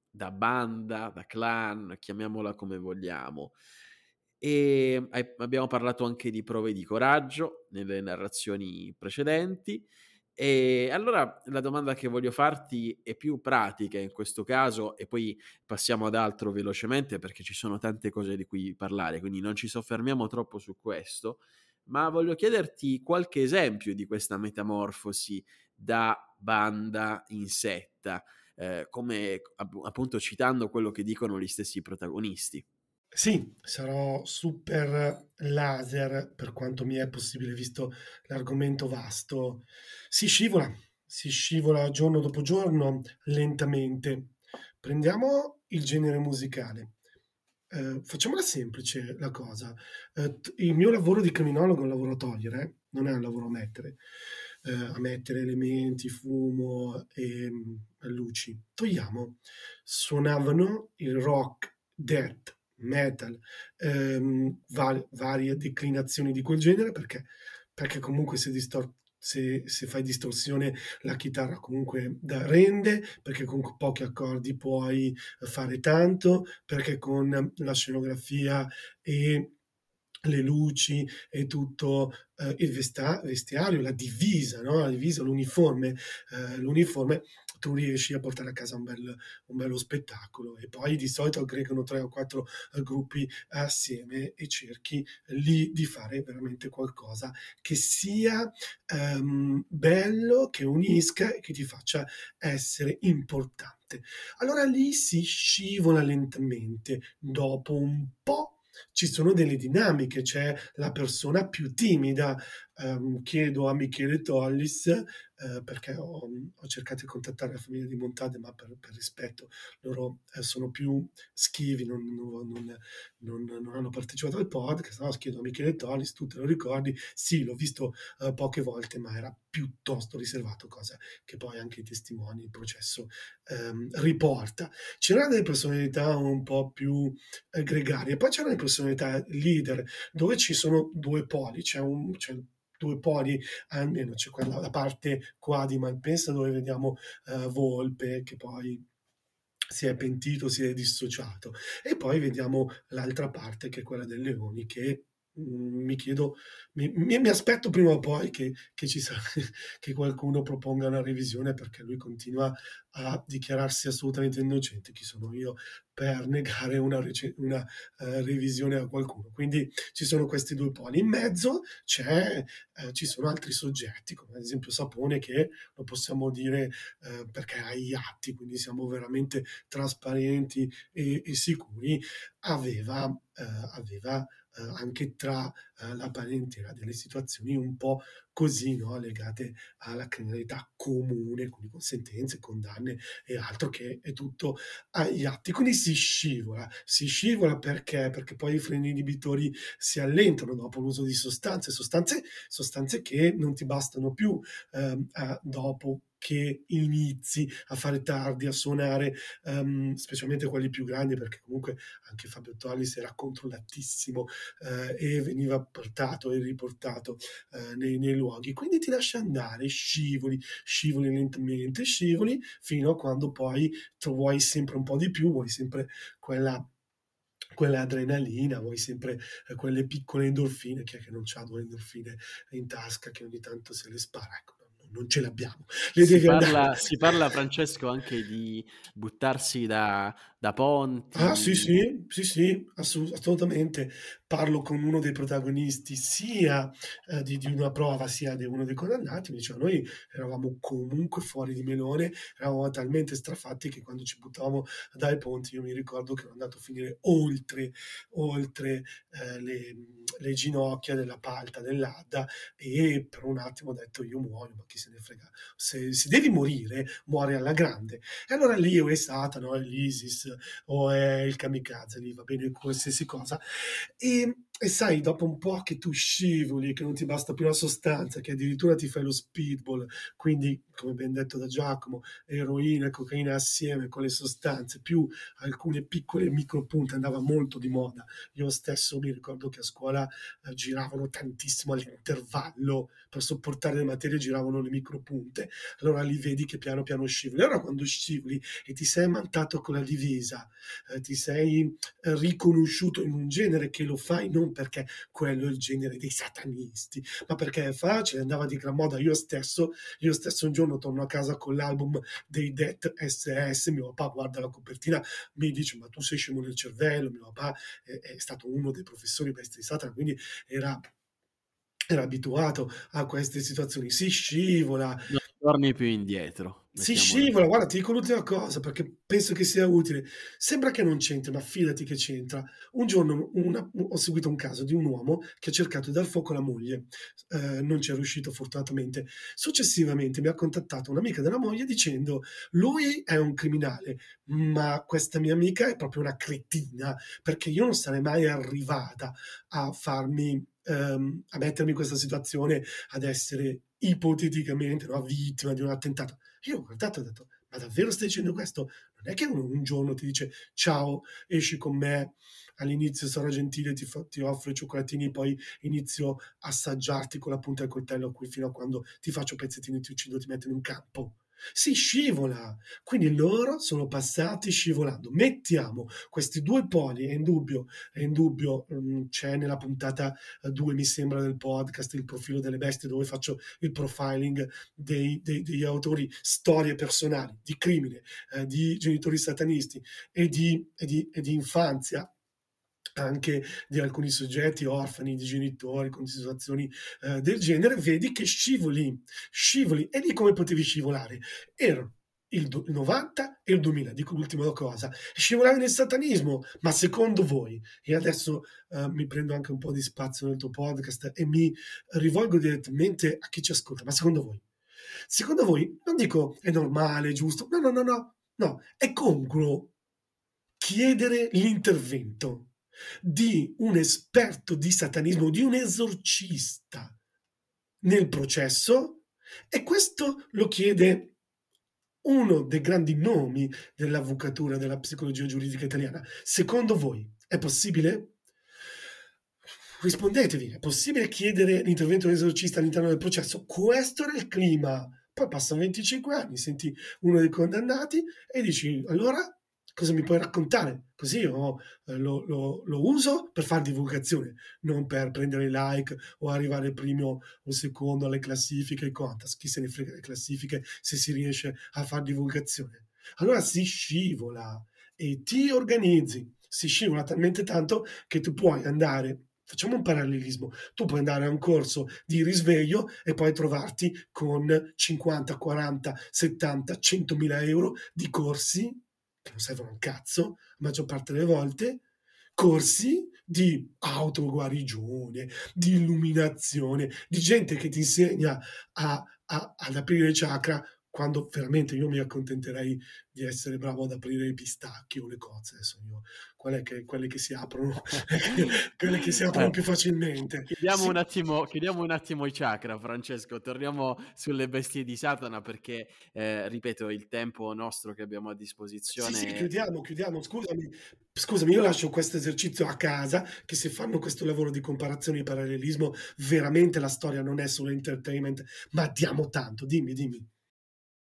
da banda, da clan, chiamiamola come vogliamo. E abbiamo parlato anche di prove di coraggio nelle narrazioni precedenti e allora la domanda che voglio farti è più pratica in questo caso e poi passiamo ad altro velocemente perché ci sono tante cose di cui parlare, quindi non ci soffermiamo troppo su questo, ma voglio chiederti qualche esempio di questa metamorfosi da banda in setta, eh, come appunto citando quello che dicono gli stessi protagonisti. Sì, sarò super laser per quanto mi è possibile, visto l'argomento vasto. Si scivola, si scivola giorno dopo giorno, lentamente. Prendiamo il genere musicale. Eh, facciamola semplice la cosa. Eh, il mio lavoro di criminologo è un lavoro a togliere, non è un lavoro a mettere. Eh, a mettere elementi, fumo e mm, luci. Togliamo. Suonavano il rock, death, metal, ehm, var- varie declinazioni di quel genere, perché, perché comunque se, distor- se, se, fai distorsione la chitarra comunque da rende, perché con pochi accordi puoi fare tanto, perché con la scenografia e le luci e tutto eh, il vesta- vestiario, la divisa, no? la divisa, l'uniforme, eh, l'uniforme tu riesci a portare a casa un, bel, un bello spettacolo e poi di solito aggregano tre o quattro uh, gruppi assieme e cerchi lì di fare veramente qualcosa che sia um, bello, che unisca e che ti faccia essere importante. Allora lì si scivola lentamente, dopo un po' ci sono delle dinamiche, c'è la persona più timida. Um, chiedo a Michele Tollis eh, perché ho, ho, cercato di contattare la famiglia di Montade, ma per, per rispetto loro eh, sono più schivi, non, non, non, non, hanno partecipato al podcast. No, chiedo a Michele Tollis, tu te lo ricordi? Sì, l'ho visto eh, poche volte, ma era piuttosto riservato, cosa che poi anche i testimoni, il processo ehm, riporta. C'erano delle personalità un po' più eh, gregarie, poi c'erano le personalità leader, dove ci sono due poli, c'è un, c'è due poli, almeno c'è quella la parte qua di Malpensa dove vediamo uh, Volpe che poi si è pentito, si è dissociato. E poi vediamo l'altra parte che è quella del Leoni che mi chiedo mi mi aspetto prima o poi che che ci [laughs] che qualcuno proponga una revisione perché lui continua a dichiararsi assolutamente innocente. Chi sono io per negare una una, ehm, revisione a qualcuno? Quindi ci sono questi 2 poli. In mezzo ehm, ci sono altri soggetti, come ad esempio Sapone che lo possiamo dire, ehm, perché ha gli atti, quindi siamo veramente trasparenti e e sicuri, aveva aveva, anche tra, ehm, la parentela delle situazioni un po' così, no, legate alla criminalità comune, quindi con sentenze, condanne e altro che è tutto agli atti. Quindi si scivola. Si scivola perché? Perché poi i freni inibitori si allentano dopo l'uso di sostanze, sostanze sostanze che non ti bastano più, a dopo che inizi a fare tardi, a suonare, ehm, specialmente quelli più grandi, perché comunque anche Fabio Tollis era controllatissimo, ehm, e veniva portato e riportato, ehm, nei nei luoghi. Quindi ti lascia andare, scivoli, scivoli lentamente, scivoli fino a quando poi vuoi sempre un po' di più, vuoi sempre quella quella adrenalina, vuoi sempre, ehm, quelle piccole endorfine. Chi è che non c'ha 2 endorfine in tasca che ogni tanto se le spara? Ecco, non ce l'abbiamo. Le Si parla si parla, Francesco, anche di buttarsi da da Ah sì, ponti sì, sì, sì, assu assolutamente. Parlo con uno dei protagonisti sia, ehm, di di una prova, sia di uno dei condannati, mi diceva: "Noi eravamo comunque fuori di melone, eravamo talmente strafatti che quando ci buttavamo dai ponti io mi ricordo che ero andato a finire oltre oltre, ehm, le le ginocchia della palta dell'Adda e per un attimo ho detto: "Io muoio, ma chi se ne frega. Se se devi morire, muori alla grande". E allora lì o è Satana o è l'ISIS o è il kamikaze, lì va bene qualsiasi cosa. Ehm, e sai, dopo un po' che tu scivoli, che non ti basta più la sostanza, che addirittura ti fai lo speedball, quindi, come ben detto da Giacomo, eroina e cocaina assieme con le sostanze, più alcune piccole micropunte, andava molto di moda. Io stesso mi ricordo che a scuola, ehm, giravano tantissimo all'intervallo, per sopportare le materie giravano le micropunte. Allora lì vedi che piano piano scivoli. Allora quando scivoli e ti sei ammantato con la divisa, ehm, ti sei, ehm, riconosciuto in un genere che lo fai non perché quello è il genere dei satanisti, ma perché è facile, andava di gran moda. Io stesso io stesso un giorno torno a casa con l'album dei Death SS, mio papà guarda la copertina, mi dice: "Ma tu sei scemo nel cervello?" Mio papà è è stato uno dei professori bestie di Satana, quindi era era abituato a queste situazioni. Si scivola Non torni più indietro, si scivola, guarda ti dico l'ultima cosa perché penso che sia utile. Sembra che non c'entri, ma fidati che c'entra. Un giorno una ho seguito un caso di un uomo che ha cercato di dar fuoco alla moglie, ehm, non ci è riuscito fortunatamente. Successivamente mi ha contattato un'amica della moglie dicendo: "Lui è un criminale, ma questa mia amica è proprio una cretina, perché io non sarei mai arrivata a farmi ehm, a mettermi in questa situazione, ad essere ipoteticamente, no, vittima di un attentato". Io ho guardato e ho detto: "Ma davvero stai dicendo questo? Non è che uno un giorno ti dice: "Ciao, esci con me, all'inizio sarò gentile, ti fa ti offro i cioccolatini, poi inizio a assaggiarti con la punta del coltello qui fino a quando ti faccio pezzettini, ti uccido, ti metto in un campo". Si scivola. Quindi loro sono passati scivolando. Mettiamo questi 2 poli, è indubbio è indubbio, mhmm, c'è nella puntata, ehm, 2 mi sembra del podcast, Il profilo delle bestie, dove faccio il profiling dei dei degli autori, storie personali di crimine, ehm, di genitori satanisti e di e di e di infanzia anche di alcuni soggetti orfani di genitori con situazioni, ehm, del genere, vedi che scivoli, scivoli. E lì come potevi scivolare? Erano il do il '90 e il 2000, dico l'ultima cosa. Scivolare nel satanismo, ma secondo voi e adesso, ehm, mi prendo anche un po' di spazio nel tuo podcast e mi rivolgo direttamente a chi ci ascolta, ma secondo voi? Secondo voi, non dico è normale, giusto, no, no, no, no, no, è congruo chiedere l'intervento di un esperto di satanismo, di un esorcista nel processo? E questo lo chiede uno dei grandi nomi dell'avvocatura, della psicologia giuridica italiana. Secondo voi è possibile? Rispondetevi, è possibile chiedere l'intervento dell'esorcista all'interno del processo? Questo era il clima. Poi passano 25 anni, senti uno dei condannati e dici: "Allora?" Cosa mi puoi raccontare? Così io eh, lo, lo, lo, uso per fare divulgazione, non per prendere like o arrivare primo o secondo alle classifiche e quantas. Chi se ne frega le classifiche se si riesce a fare divulgazione. Allora si scivola e ti organizzi. Si scivola talmente tanto che tu puoi andare facciamo un parallelismo. Tu puoi andare a un corso di risveglio e poi trovarti con 50, 40, 70, 100 mila euro di corsi che non servono un cazzo, la maggior parte delle volte, corsi di autoguarigione, di illuminazione, di gente che ti insegna a, a, ad aprire chakra quando veramente io mi accontenterei di essere bravo ad aprire i pistacchi o le cozze, adesso io, quelle che, quelle che si aprono, [laughs] [laughs] quelle che si aprono più facilmente. Chiudiamo, sì. un attimo, chiudiamo un attimo i chakra, Francesco, torniamo sulle bestie di Satana perché, eh, ripeto, il tempo nostro che abbiamo a disposizione... Sì, sì, chiudiamo, chiudiamo, scusami, scusami, io lascio questo esercizio a casa, che se fanno questo lavoro di comparazione e parallelismo, veramente la storia non è solo entertainment, ma diamo tanto, dimmi, dimmi.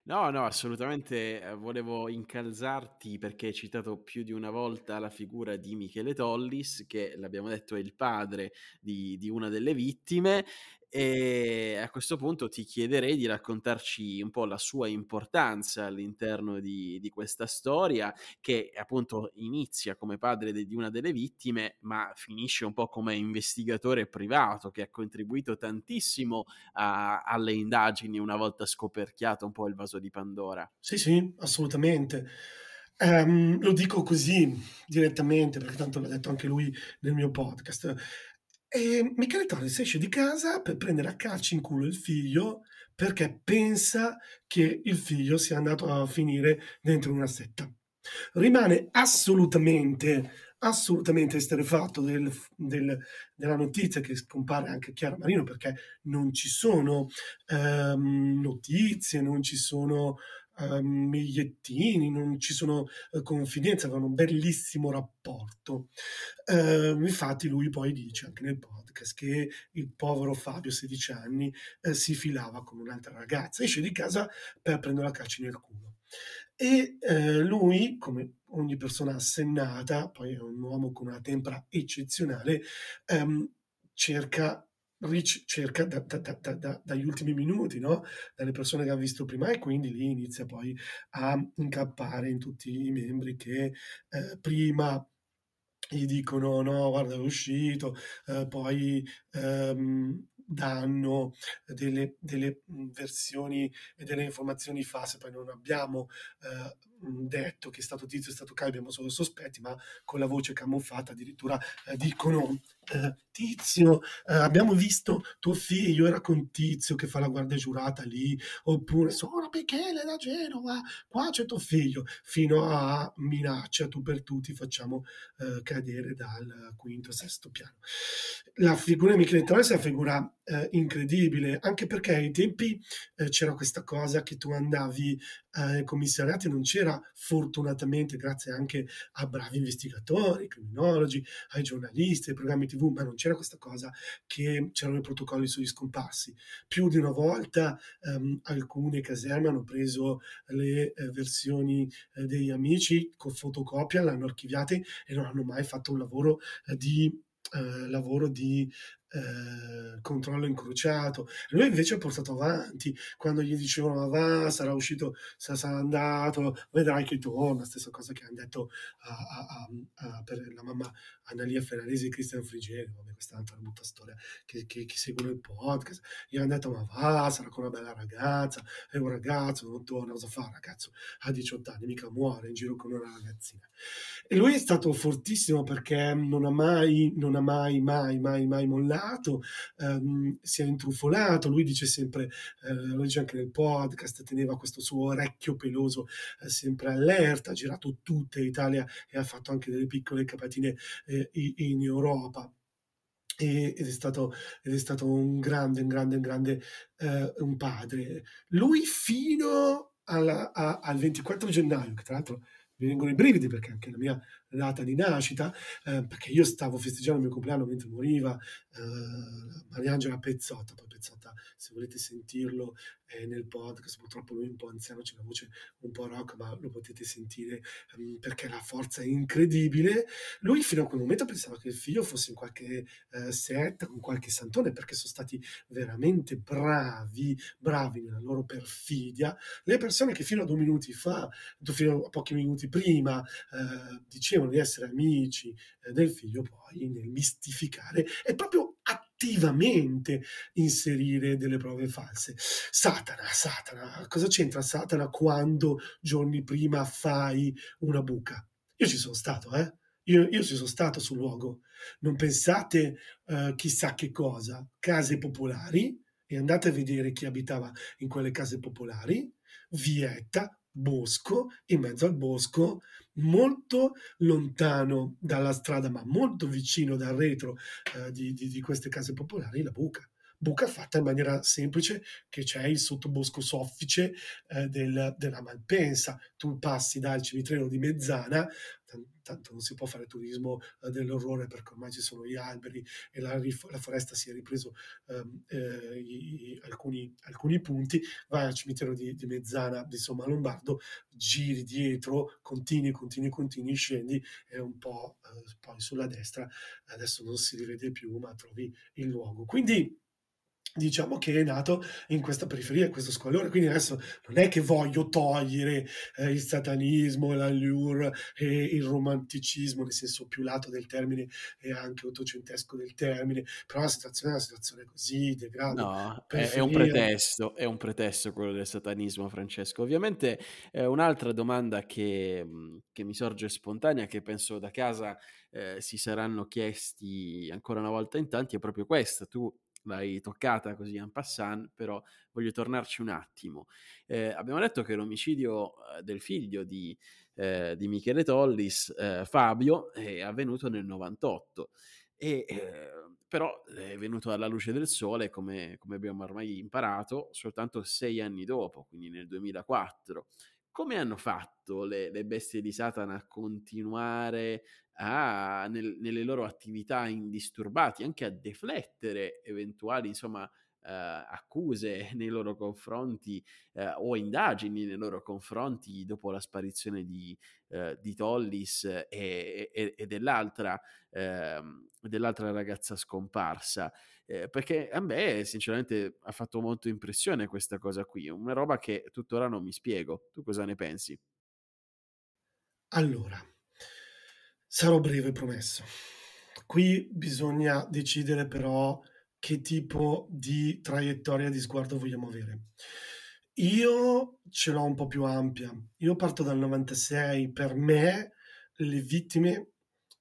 No, no, assolutamente eh, volevo incalzarti perché hai citato più di una volta la figura di Michele Tollis, che l'abbiamo detto è il padre di, di una delle vittime e a questo punto ti chiederei di raccontarci un po' la sua importanza all'interno di, di questa storia, che appunto inizia come padre de, di una delle vittime, ma finisce un po' come investigatore privato che ha contribuito tantissimo a, alle indagini una volta scoperchiato un po' il vaso di Pandora. Sì, sì, assolutamente. Um, lo dico così direttamente perché tanto l'ha detto anche lui nel mio podcast. E Michele Torres esce di casa per prendere a calci in culo il figlio perché pensa che il figlio sia andato a finire dentro una setta. Rimane assolutamente, assolutamente esterefatto del, del, della notizia che scompare anche Chiara Marino perché non ci sono ehm, notizie, non ci sono um, bigliettini, non ci sono uh, confidenze, avevano un bellissimo rapporto. Uh, infatti lui poi dice anche nel podcast che il povero Fabio, 16 anni, uh, si filava con un'altra ragazza, esce di casa per prendere la calci nel culo. E lui, come ogni persona assennata, poi è un uomo con una tempra eccezionale, um, cerca Rich cerca da, da, da, dagli ultimi minuti, no? dalle persone che ha visto prima e quindi lì inizia poi a incappare in tutti i membri che eh, prima gli dicono no, guarda è uscito, eh, poi ehm, danno delle, delle, versioni e delle informazioni false, poi non abbiamo eh, detto che è stato Tizio, è stato Caio, abbiamo solo sospetti, ma con la voce camuffata addirittura eh, dicono eh, Tizio, eh, abbiamo visto tuo figlio, era con Tizio che fa la guardia giurata lì, oppure sono Michele da Genova, qua c'è tuo figlio, fino a minaccia, tu per tutti facciamo eh, cadere dal quinto, sesto piano. La figura di Michele Torres è una figura eh, incredibile, anche perché ai tempi eh, c'era questa cosa che tu andavi ai commissariati, non c'era fortunatamente, grazie anche a bravi investigatori, criminologi, ai giornalisti, ai programmi TV, ma non c'era questa cosa che c'erano i protocolli sugli scomparsi. Più di una volta ehm, alcune caserme hanno preso le eh, versioni eh, degli amici con fotocopia, l'hanno archiviate e non hanno mai fatto un lavoro eh, di eh, lavoro di eh, controllo incrociato. Lui invece ha portato avanti quando gli dicevano va, sarà uscito, sarà andato, vedrai che torna, stessa cosa che hanno detto a, a, a, per la mamma Analia Ferraresi e Cristian Frigerio, vabbè questa è un'altra brutta storia che, che, che seguono il podcast, gli hanno detto ma va, sarà con una bella ragazza, è un ragazzo, non torna, cosa fa ragazzo? A 18 anni, mica muore in giro con una ragazzina. E lui è stato fortissimo perché non ha mai, non ha mai, mai, mai, mai mollato, ehm, si è intrufolato, lui dice sempre, eh, lo dice anche nel podcast, teneva questo suo orecchio peloso eh, sempre allerta, ha girato tutta l'Italia e ha fatto anche delle piccole capatine eh, in Europa. ed, è stato, ed è stato un grande, un grande, un grande eh, un padre. Lui fino alla, a, al 24 gennaio, che tra l'altro mi vengono i brividi perché anche la mia data di nascita, eh, perché io stavo festeggiando il mio compleanno mentre moriva eh, Mariangela Pezzotta, poi Pezzotta se volete sentirlo eh, nel podcast, purtroppo lui è un po' anziano, c'è la voce un po' rock, ma lo potete sentire um, perché la forza è incredibile. Lui fino a quel momento pensava che il figlio fosse in qualche eh, setta, con qualche santone, perché sono stati veramente bravi, bravi nella loro perfidia. Le persone che fino a due minuti fa, fino a pochi minuti prima, eh, dicevano di essere amici eh, del figlio, poi nel mistificare è proprio attivamente inserire delle prove false. Satana, Satana, cosa c'entra Satana quando giorni prima fai una buca? Io ci sono stato, eh? Io, io ci sono stato sul luogo. Non pensate uh, chissà che cosa. Case popolari, e andate a vedere chi abitava in quelle case popolari, vietta, bosco, in mezzo al bosco, molto lontano dalla strada, ma molto vicino dal retro eh, di, di, di queste case popolari, la buca buca fatta in maniera semplice che c'è il sottobosco soffice eh, del, della Malpensa. Tu passi dal cimitero di Mezzana, tanto non si può fare turismo eh, dell'orrore perché ormai ci sono gli alberi e la, la foresta si è ripreso ehm, eh, i, alcuni, alcuni, punti, vai al cimitero di, di Mezzana di Somma Lombardo, giri dietro, continui, continui, continui, scendi e un po' eh, poi sulla destra, adesso non si rivede più ma trovi il luogo. Quindi diciamo che è nato in questa periferia, in questo squallore. Quindi adesso non è che voglio togliere eh, il satanismo, l'allure e il romanticismo, nel senso più lato del termine e anche ottocentesco del termine, però la situazione è una situazione così degrada. No, è, è, un pretesto, è un pretesto quello del satanismo, Francesco. Ovviamente eh, un'altra domanda che, che, mi sorge spontanea, che penso da casa eh, si saranno chiesti ancora una volta in tanti, è proprio questa. Tu l'hai toccata così en passant, però voglio tornarci un attimo. Eh, abbiamo detto che l'omicidio eh, del figlio di, eh, di Michele Tollis, eh, Fabio, è avvenuto nel 98. E, eh, però è venuto alla luce del sole, come, come abbiamo ormai imparato, soltanto sei anni dopo, quindi nel 2004 come hanno fatto le, le, bestie di Satana a continuare a, nel, nelle loro attività indisturbati, anche a deflettere eventuali, insomma, Uh, accuse nei loro confronti uh, o indagini nei loro confronti dopo la sparizione di, uh, di Tollis e, e, e dell'altra, ehm, dell'altra, ragazza scomparsa. Eh, perché a me sinceramente ha fatto molto impressione questa cosa qui, una roba che tuttora non mi spiego. Tu cosa ne pensi? Allora, sarò breve, promesso. Qui bisogna decidere però che tipo di traiettoria di sguardo vogliamo avere. Io ce l'ho un po' più ampia. Io parto dal 96. Per me le vittime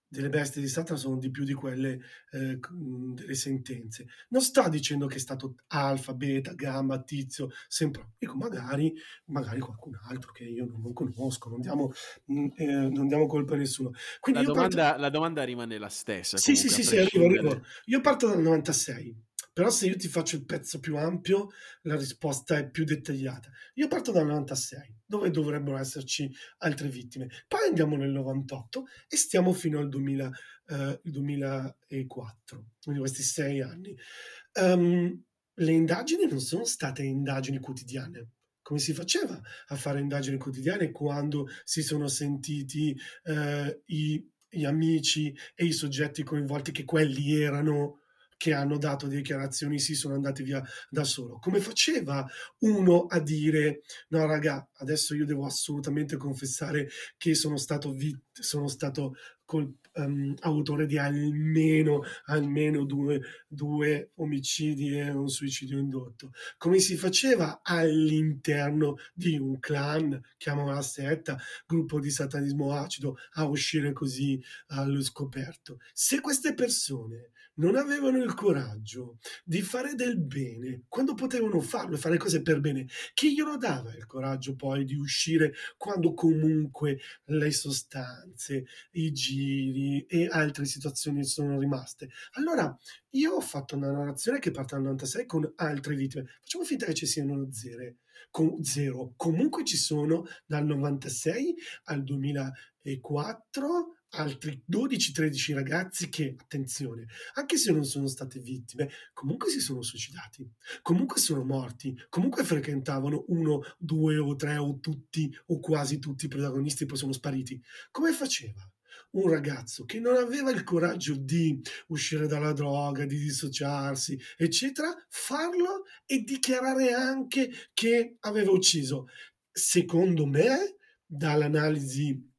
delle bestie di Satana sono di più di quelle eh, delle sentenze. Non sta dicendo che è stato alfa, beta, gamma, tizio, sempre. Dico magari, magari qualcun altro che io non, conosco, non diamo, eh, non diamo colpa a nessuno. La domanda, parto... la, domanda, rimane la stessa. Sì, sì, sì, sì, arrivo, arrivo. Io parto dal 96 però se io ti faccio il pezzo più ampio, la risposta è più dettagliata. Io parto dal 96, dove dovrebbero esserci altre vittime. Poi andiamo nel 98 e stiamo fino al 2000, eh, 2004, quindi questi sei anni. Um, le indagini non sono state indagini quotidiane. Come si faceva a fare indagini quotidiane quando si sono sentiti eh, i, gli amici e i soggetti coinvolti, che quelli erano che hanno dato dichiarazioni sì sono andati via da solo. Come faceva uno a dire no raga, adesso io devo assolutamente confessare che sono stato, vit- sono stato col, um, autore di almeno, almeno due, due, omicidi e un suicidio indotto. Come si faceva all'interno di un clan, chiamava setta, gruppo di satanismo acido, a uscire così allo scoperto? Se queste persone non avevano il coraggio di fare del bene quando potevano farlo e fare cose per bene, chi glielo dava il coraggio poi di uscire quando comunque le sostanze, i giri e altre situazioni sono rimaste? Allora, io ho fatto una narrazione che parte dal 96 con altre vittime. Facciamo finta che ci siano zero. Con zero. Comunque ci sono dal 96 al 2004 altri 12-13 ragazzi che, attenzione, anche se non sono state vittime, comunque si sono suicidati, comunque sono morti, comunque frequentavano uno, due o tre o tutti o quasi tutti i protagonisti e poi sono spariti. Come faceva? un ragazzo che non aveva il coraggio di uscire dalla droga, di dissociarsi, eccetera, farlo e dichiarare anche che aveva ucciso. Secondo me, dall'analisi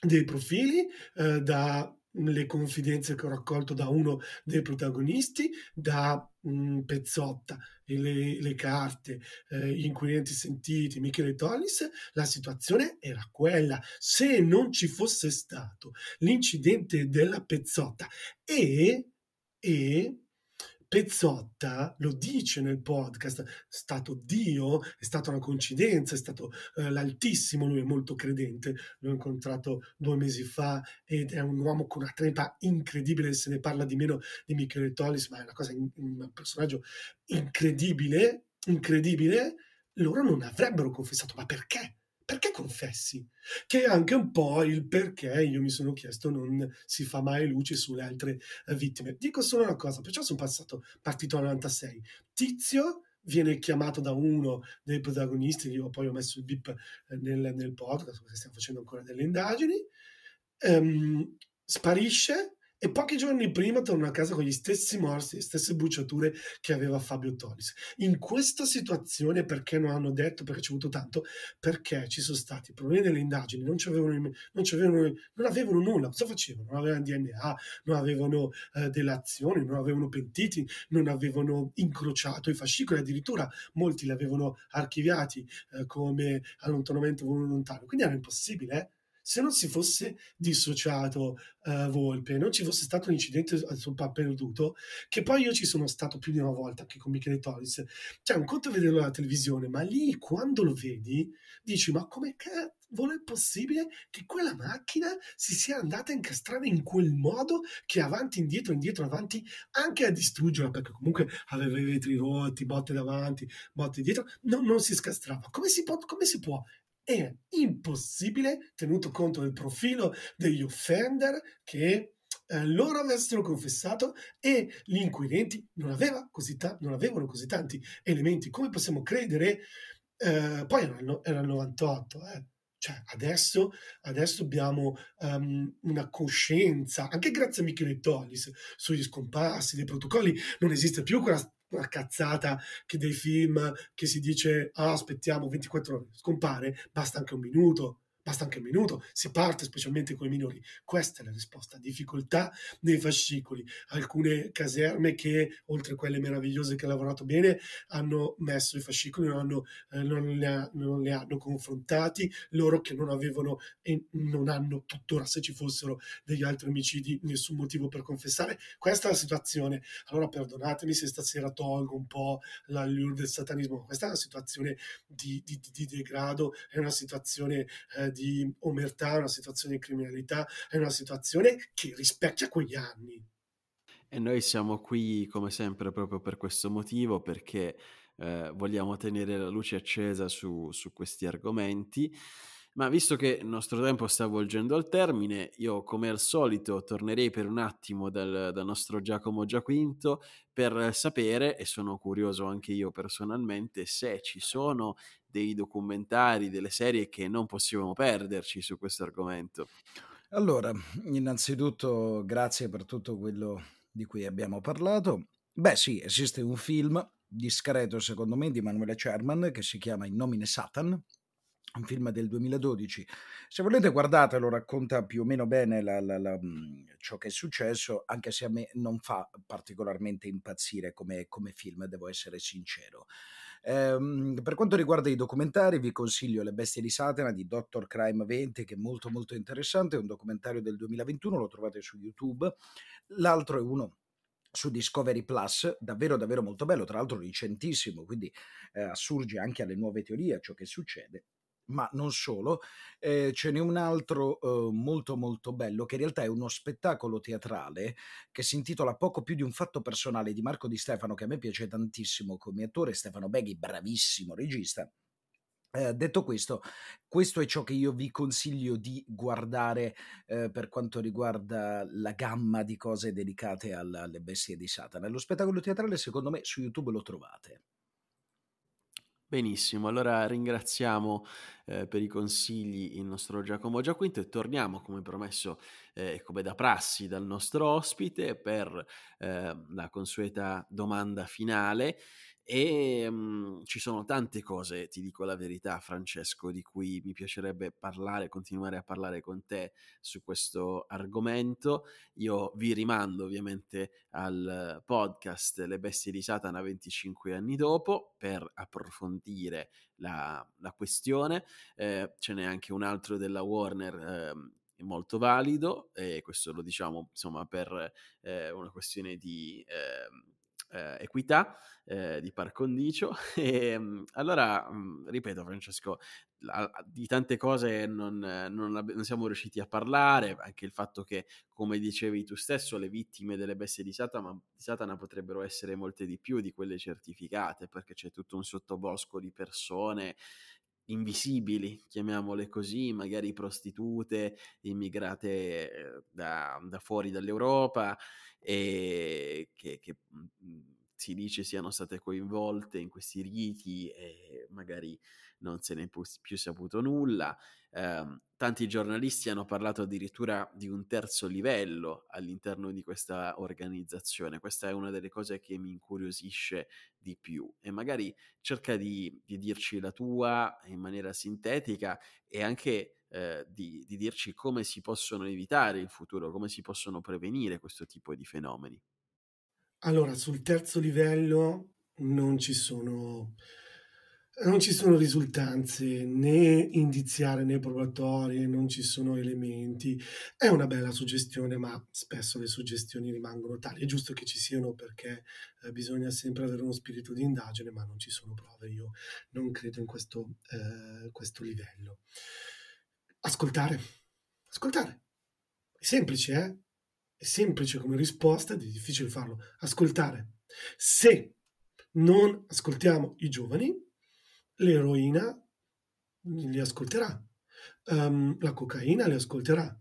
dei profili, eh, dalle confidenze che ho raccolto da uno dei protagonisti, da mh, mm, Pezzotta, le, le carte, eh, gli inquirenti sentiti, Michele Tollis, la situazione era quella. Se non ci fosse stato l'incidente della Pezzotta e, e Pezzotta lo dice nel podcast, è stato Dio, è stata una coincidenza, è stato eh, l'Altissimo, lui è molto credente, l'ho incontrato due mesi fa ed è un uomo con una trempa incredibile, se ne parla di meno di Michele Tollis, ma è una cosa, un personaggio incredibile, incredibile, loro non avrebbero confessato, ma perché? Perché confessi? Che è anche un po' il perché io mi sono chiesto non si fa mai luce sulle altre eh, vittime. Dico solo una cosa, perciò sono passato, partito al 96. Tizio viene chiamato da uno dei protagonisti, io poi ho messo il bip eh, nel, nel podcast perché stiamo facendo ancora delle indagini, ehm, sparisce, e pochi giorni prima torna a casa con gli stessi morsi, le stesse bruciature che aveva Fabio Tolis. In questa situazione, perché non hanno detto, perché ci è tanto, perché ci sono stati problemi nelle indagini, non, avevano, non, avevano, non avevano nulla, cosa facevano? Non avevano DNA, non avevano eh, delazioni, non avevano pentiti, non avevano incrociato i fascicoli, addirittura molti li avevano archiviati eh, come allontanamento volontario, quindi era impossibile, eh? Se non si fosse dissociato uh, Volpe, non ci fosse stato un incidente sul perduto, che poi io ci sono stato più di una volta anche con Michele Tolis, cioè un conto vederlo alla televisione, ma lì quando lo vedi dici ma come cavolo è possibile che quella macchina si sia andata a incastrare in quel modo che avanti, indietro, indietro, avanti, anche a distruggerla, perché comunque aveva i vetri rotti, botte davanti, botte dietro, no, non si scastrava. Come si può, come si può è impossibile tenuto conto del profilo degli offender che eh, loro avessero confessato e gli inquirenti non, ta- non avevano così tanti elementi. Come possiamo credere? Eh, poi era il, era il 98, eh. Cioè, adesso, adesso abbiamo um, una coscienza, anche grazie a Michele Tollis, sugli scomparsi, dei protocolli, non esiste più quella una cazzata che dei film che si dice ah, aspettiamo 24 ore, scompare, basta anche un minuto, basta anche un minuto, si parte specialmente con i minori. Questa è la risposta, difficoltà nei fascicoli. Alcune caserme che, oltre a quelle meravigliose che hanno lavorato bene, hanno messo i fascicoli, non, hanno, eh, non, li, ha, non li hanno confrontati, loro che non avevano e non hanno tuttora, se ci fossero degli altri omicidi, nessun motivo per confessare. Questa è la situazione. Allora perdonatemi se stasera tolgo un po' l'allure del satanismo, questa è una situazione di, di, di degrado, è una situazione eh, di omertà, una situazione di criminalità, è una situazione che rispecchia quegli anni. E noi siamo qui come sempre proprio per questo motivo, perché eh, vogliamo tenere la luce accesa su, su questi argomenti. Ma visto che il nostro tempo sta volgendo al termine, io come al solito tornerei per un attimo dal, dal, nostro Giacomo Giaquinto per sapere, e sono curioso anche io personalmente, se ci sono dei documentari, delle serie che non possiamo perderci su questo argomento. Allora, innanzitutto grazie per tutto quello di cui abbiamo parlato. Beh sì, esiste un film discreto secondo me di Emanuele Cerman che si chiama In nomine Satan, un film del 2012. Se volete guardatelo, racconta più o meno bene la, la, la, ciò che è successo, anche se a me non fa particolarmente impazzire come, come film, devo essere sincero. Ehm, per quanto riguarda i documentari, vi consiglio Le bestie di Satana di Dr. Crime 20, che è molto molto interessante, è un documentario del 2021, lo trovate su YouTube. L'altro è uno su Discovery Plus, davvero davvero molto bello, tra l'altro recentissimo, quindi eh, assurge anche alle nuove teorie a ciò che succede ma non solo, eh, ce n'è un altro eh, molto molto bello che in realtà è uno spettacolo teatrale che si intitola Poco più di un fatto personale di Marco Di Stefano che a me piace tantissimo come attore, Stefano Beghi bravissimo regista Eh, detto questo, questo è ciò che io vi consiglio di guardare eh, per quanto riguarda la gamma di cose dedicate alla, alle bestie di Satana. Lo spettacolo teatrale, secondo me, su YouTube lo trovate. Benissimo, allora ringraziamo eh, per i consigli il nostro Giacomo Giaquinto e torniamo come promesso eh, come da prassi dal nostro ospite per eh, la consueta domanda finale e mh, ci sono tante cose, ti dico la verità, Francesco, di cui mi piacerebbe parlare, continuare a parlare con te su questo argomento. Io vi rimando ovviamente al podcast Le bestie di Satana 25 anni dopo per approfondire la, la questione. Eh, ce n'è anche un altro della Warner. Eh, molto valido e questo lo diciamo insomma per eh, una questione di eh, equità eh, di par condicio. E [laughs] ehm, allora, mhmm, ripeto, Francesco, la, di tante cose non, non, non, siamo riusciti a parlare, anche il fatto che, come dicevi tu stesso, le vittime delle bestie di Satana, di Satana potrebbero essere molte di più di quelle certificate, perché c'è tutto un sottobosco di persone invisibili, chiamiamole così, magari prostitute, immigrate eh, da, da fuori dall'Europa e che, che mhmm, si dice siano state coinvolte in questi riti e magari non se ne è più saputo nulla. Eh, tanti giornalisti hanno parlato addirittura di un terzo livello all'interno di questa organizzazione. Questa è una delle cose che mi incuriosisce di più e magari cerca di, di dirci la tua in maniera sintetica e anche eh, di, di dirci come si possono evitare in futuro, come si possono prevenire questo tipo di fenomeni. Allora, sul terzo livello non ci sono non ci sono risultanze né indiziarie né probatorie, non ci sono elementi. È una bella suggestione, ma spesso le suggestioni rimangono tali. È giusto che ci siano perché eh, bisogna sempre avere uno spirito di indagine, ma non ci sono prove. Io non credo in questo, eh, questo livello. Ascoltare, ascoltare. È semplice, eh? È semplice come risposta, è difficile farlo. Ascoltare. Se non ascoltiamo i giovani, l'eroina li ascolterà, um, la cocaina li ascolterà.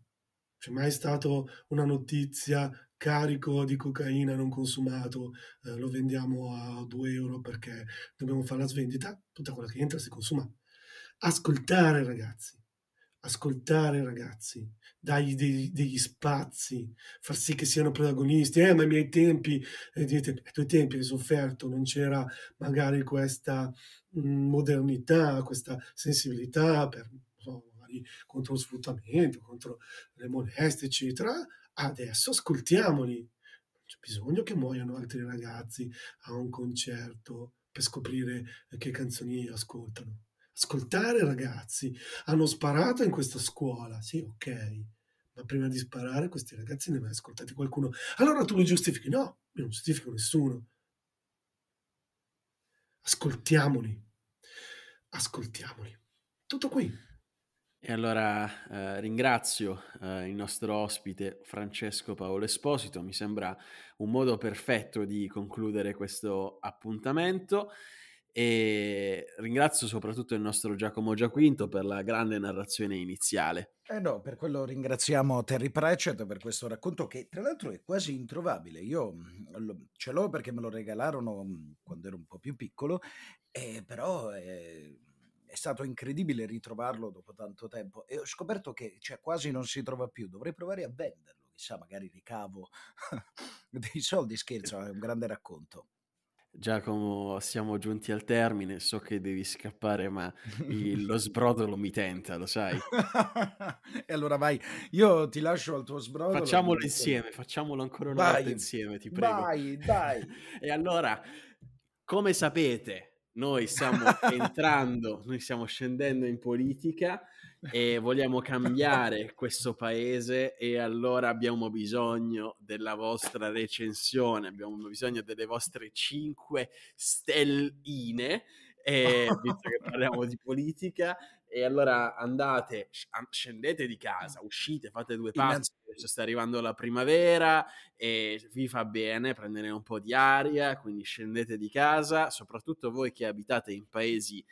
C'è mai stata una notizia carico di cocaina non consumato, eh, lo vendiamo a 2 euro perché dobbiamo fare la svendita? Tutta quella che entra si consuma. Ascoltare ragazzi, ascoltare ragazzi, dargli dei, degli spazi, far sì che siano protagonisti. Eh, ma ai miei tempi, eh, ai tuoi tempi hai sofferto, non c'era magari questa mh, mm, modernità, questa sensibilità per, so, contro lo sfruttamento, contro le molestie, eccetera. Adesso ascoltiamoli. C'è bisogno che muoiano altri ragazzi a un concerto per scoprire che canzoni ascoltano ascoltare ragazzi. Hanno sparato in questa scuola, sì, ok, ma prima di sparare questi ragazzi ne aveva ascoltati qualcuno. Allora tu li giustifichi? No, io non giustifico nessuno. Ascoltiamoli, ascoltiamoli. Tutto qui. E allora eh, ringrazio eh, il nostro ospite Francesco Paolo Esposito, mi sembra un modo perfetto di concludere questo appuntamento. E ringrazio soprattutto il nostro Giacomo Giaquinto per la grande narrazione iniziale. Eh no, per quello ringraziamo Terry Pratchett per questo racconto che tra l'altro è quasi introvabile. Io mm, ce l'ho perché me lo regalarono mm, quando ero un po' più piccolo, eh, però è, è, stato incredibile ritrovarlo dopo tanto tempo e ho scoperto che cioè, quasi non si trova più. Dovrei provare a venderlo, chissà, magari ricavo [laughs] dei soldi. Scherzo, è un grande racconto. Giacomo, siamo giunti al termine, so che devi scappare, ma [laughs] il, lo sbrodolo mi tenta, lo sai. [laughs] e allora vai, io ti lascio al tuo sbrodolo. Facciamolo insieme, facciamolo ancora una vai, volta insieme, ti prego. Vai, dai. [laughs] e allora, come sapete, noi stiamo entrando, noi stiamo scendendo in politica e vogliamo cambiare questo paese e allora abbiamo bisogno della vostra recensione, abbiamo bisogno delle vostre 5 stelline, e, [laughs] visto che parliamo di politica, e allora andate, scendete di casa, uscite, fate due passi, sta arrivando la primavera e vi fa bene prendere un po' di aria, quindi scendete di casa, soprattutto voi che abitate in paesi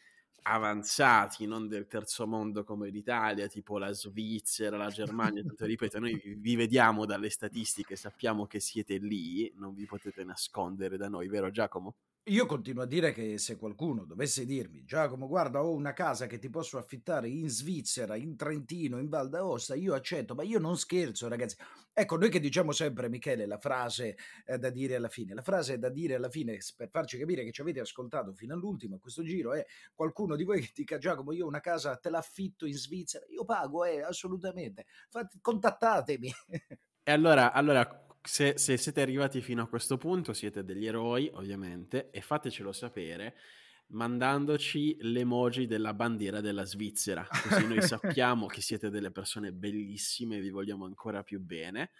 avanzati, non del terzo mondo come l'Italia, tipo la Svizzera, la Germania, tutto ripeto, noi vi vediamo dalle statistiche, sappiamo che siete lì, non vi potete nascondere da noi, vero Giacomo? Io continuo a dire che se qualcuno dovesse dirmi: "Giacomo guarda ho una casa che ti posso affittare in Svizzera, in Trentino, in Val d'Aosta", io accetto, ma io non scherzo ragazzi. Ecco, noi che diciamo sempre Michele la frase, ehm, da dire alla fine, la frase da dire alla fine per farci capire che ci avete ascoltato fino all'ultimo a questo giro è qualcuno di voi che dica: "Giacomo io una casa te l'affitto in Svizzera", io pago eh, assolutamente. Fat contattatemi. E allora allora se, se, siete arrivati fino a questo punto siete degli eroi, ovviamente, e fatecelo sapere mandandoci l'emoji della bandiera della Svizzera, così noi [laughs] sappiamo che siete delle persone bellissime e vi vogliamo ancora più bene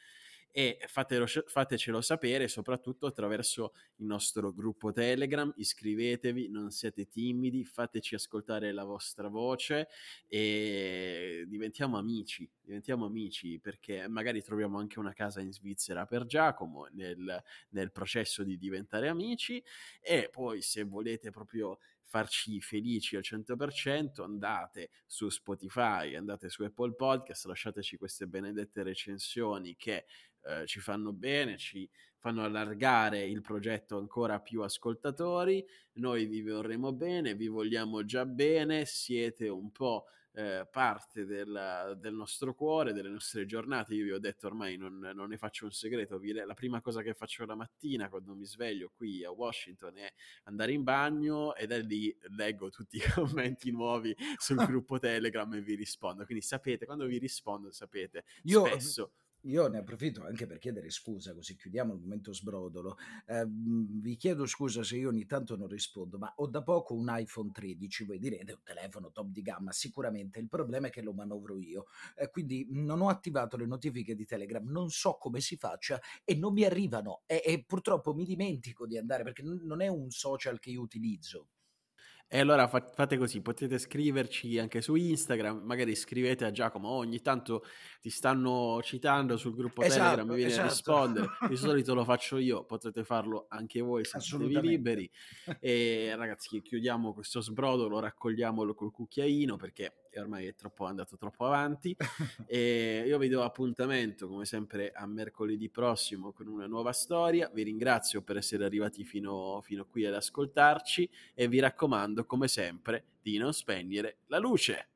e fatelo, fatecelo sapere soprattutto attraverso il nostro gruppo Telegram, iscrivetevi, non siete timidi, fateci ascoltare la vostra voce e diventiamo amici, diventiamo amici perché magari troviamo anche una casa in Svizzera per Giacomo nel, nel processo di diventare amici. E poi se volete proprio farci felici al 100%, andate su Spotify, andate su Apple Podcast, lasciateci queste benedette recensioni che eh, ci fanno bene, ci fanno allargare il progetto ancora più ascoltatori, noi vi vorremmo bene, vi vogliamo già bene, siete un po' eh, parte del, del, nostro cuore, delle nostre giornate. Io vi ho detto ormai non, non ne faccio un segreto, vi, la prima cosa che faccio la mattina quando mi sveglio qui a Washington è andare in bagno e da lì leggo tutti i [laughs] commenti nuovi sul gruppo Telegram e vi rispondo. Quindi sapete, quando vi rispondo sapete, Io... spesso io ne approfitto anche per chiedere scusa, così chiudiamo il momento sbrodolo. Eh, vi chiedo scusa se io ogni tanto non rispondo, ma ho da poco un iPhone 13, voi direte un telefono top di gamma, sicuramente il problema è che lo manovro io, eh, quindi non ho attivato le notifiche di Telegram, non so come si faccia e non mi arrivano e, e purtroppo mi dimentico di andare perché non è un social che io utilizzo. E allora fa- fate così, potete scriverci anche su Instagram, magari scrivete a Giacomo, oh, ogni tanto ti stanno citando sul gruppo esatto, Telegram, mi viene esatto. a rispondere, di [laughs] solito lo faccio io, potete farlo anche voi se siete liberi. E ragazzi, chiudiamo questo sbrodo, raccogliamolo col cucchiaino perché ormai è troppo, andato troppo avanti. [laughs] e io vi do appuntamento, come sempre, a mercoledì prossimo con una nuova storia. Vi ringrazio per essere arrivati fino, fino qui ad ascoltarci e vi raccomando, come sempre, di non spegnere la luce.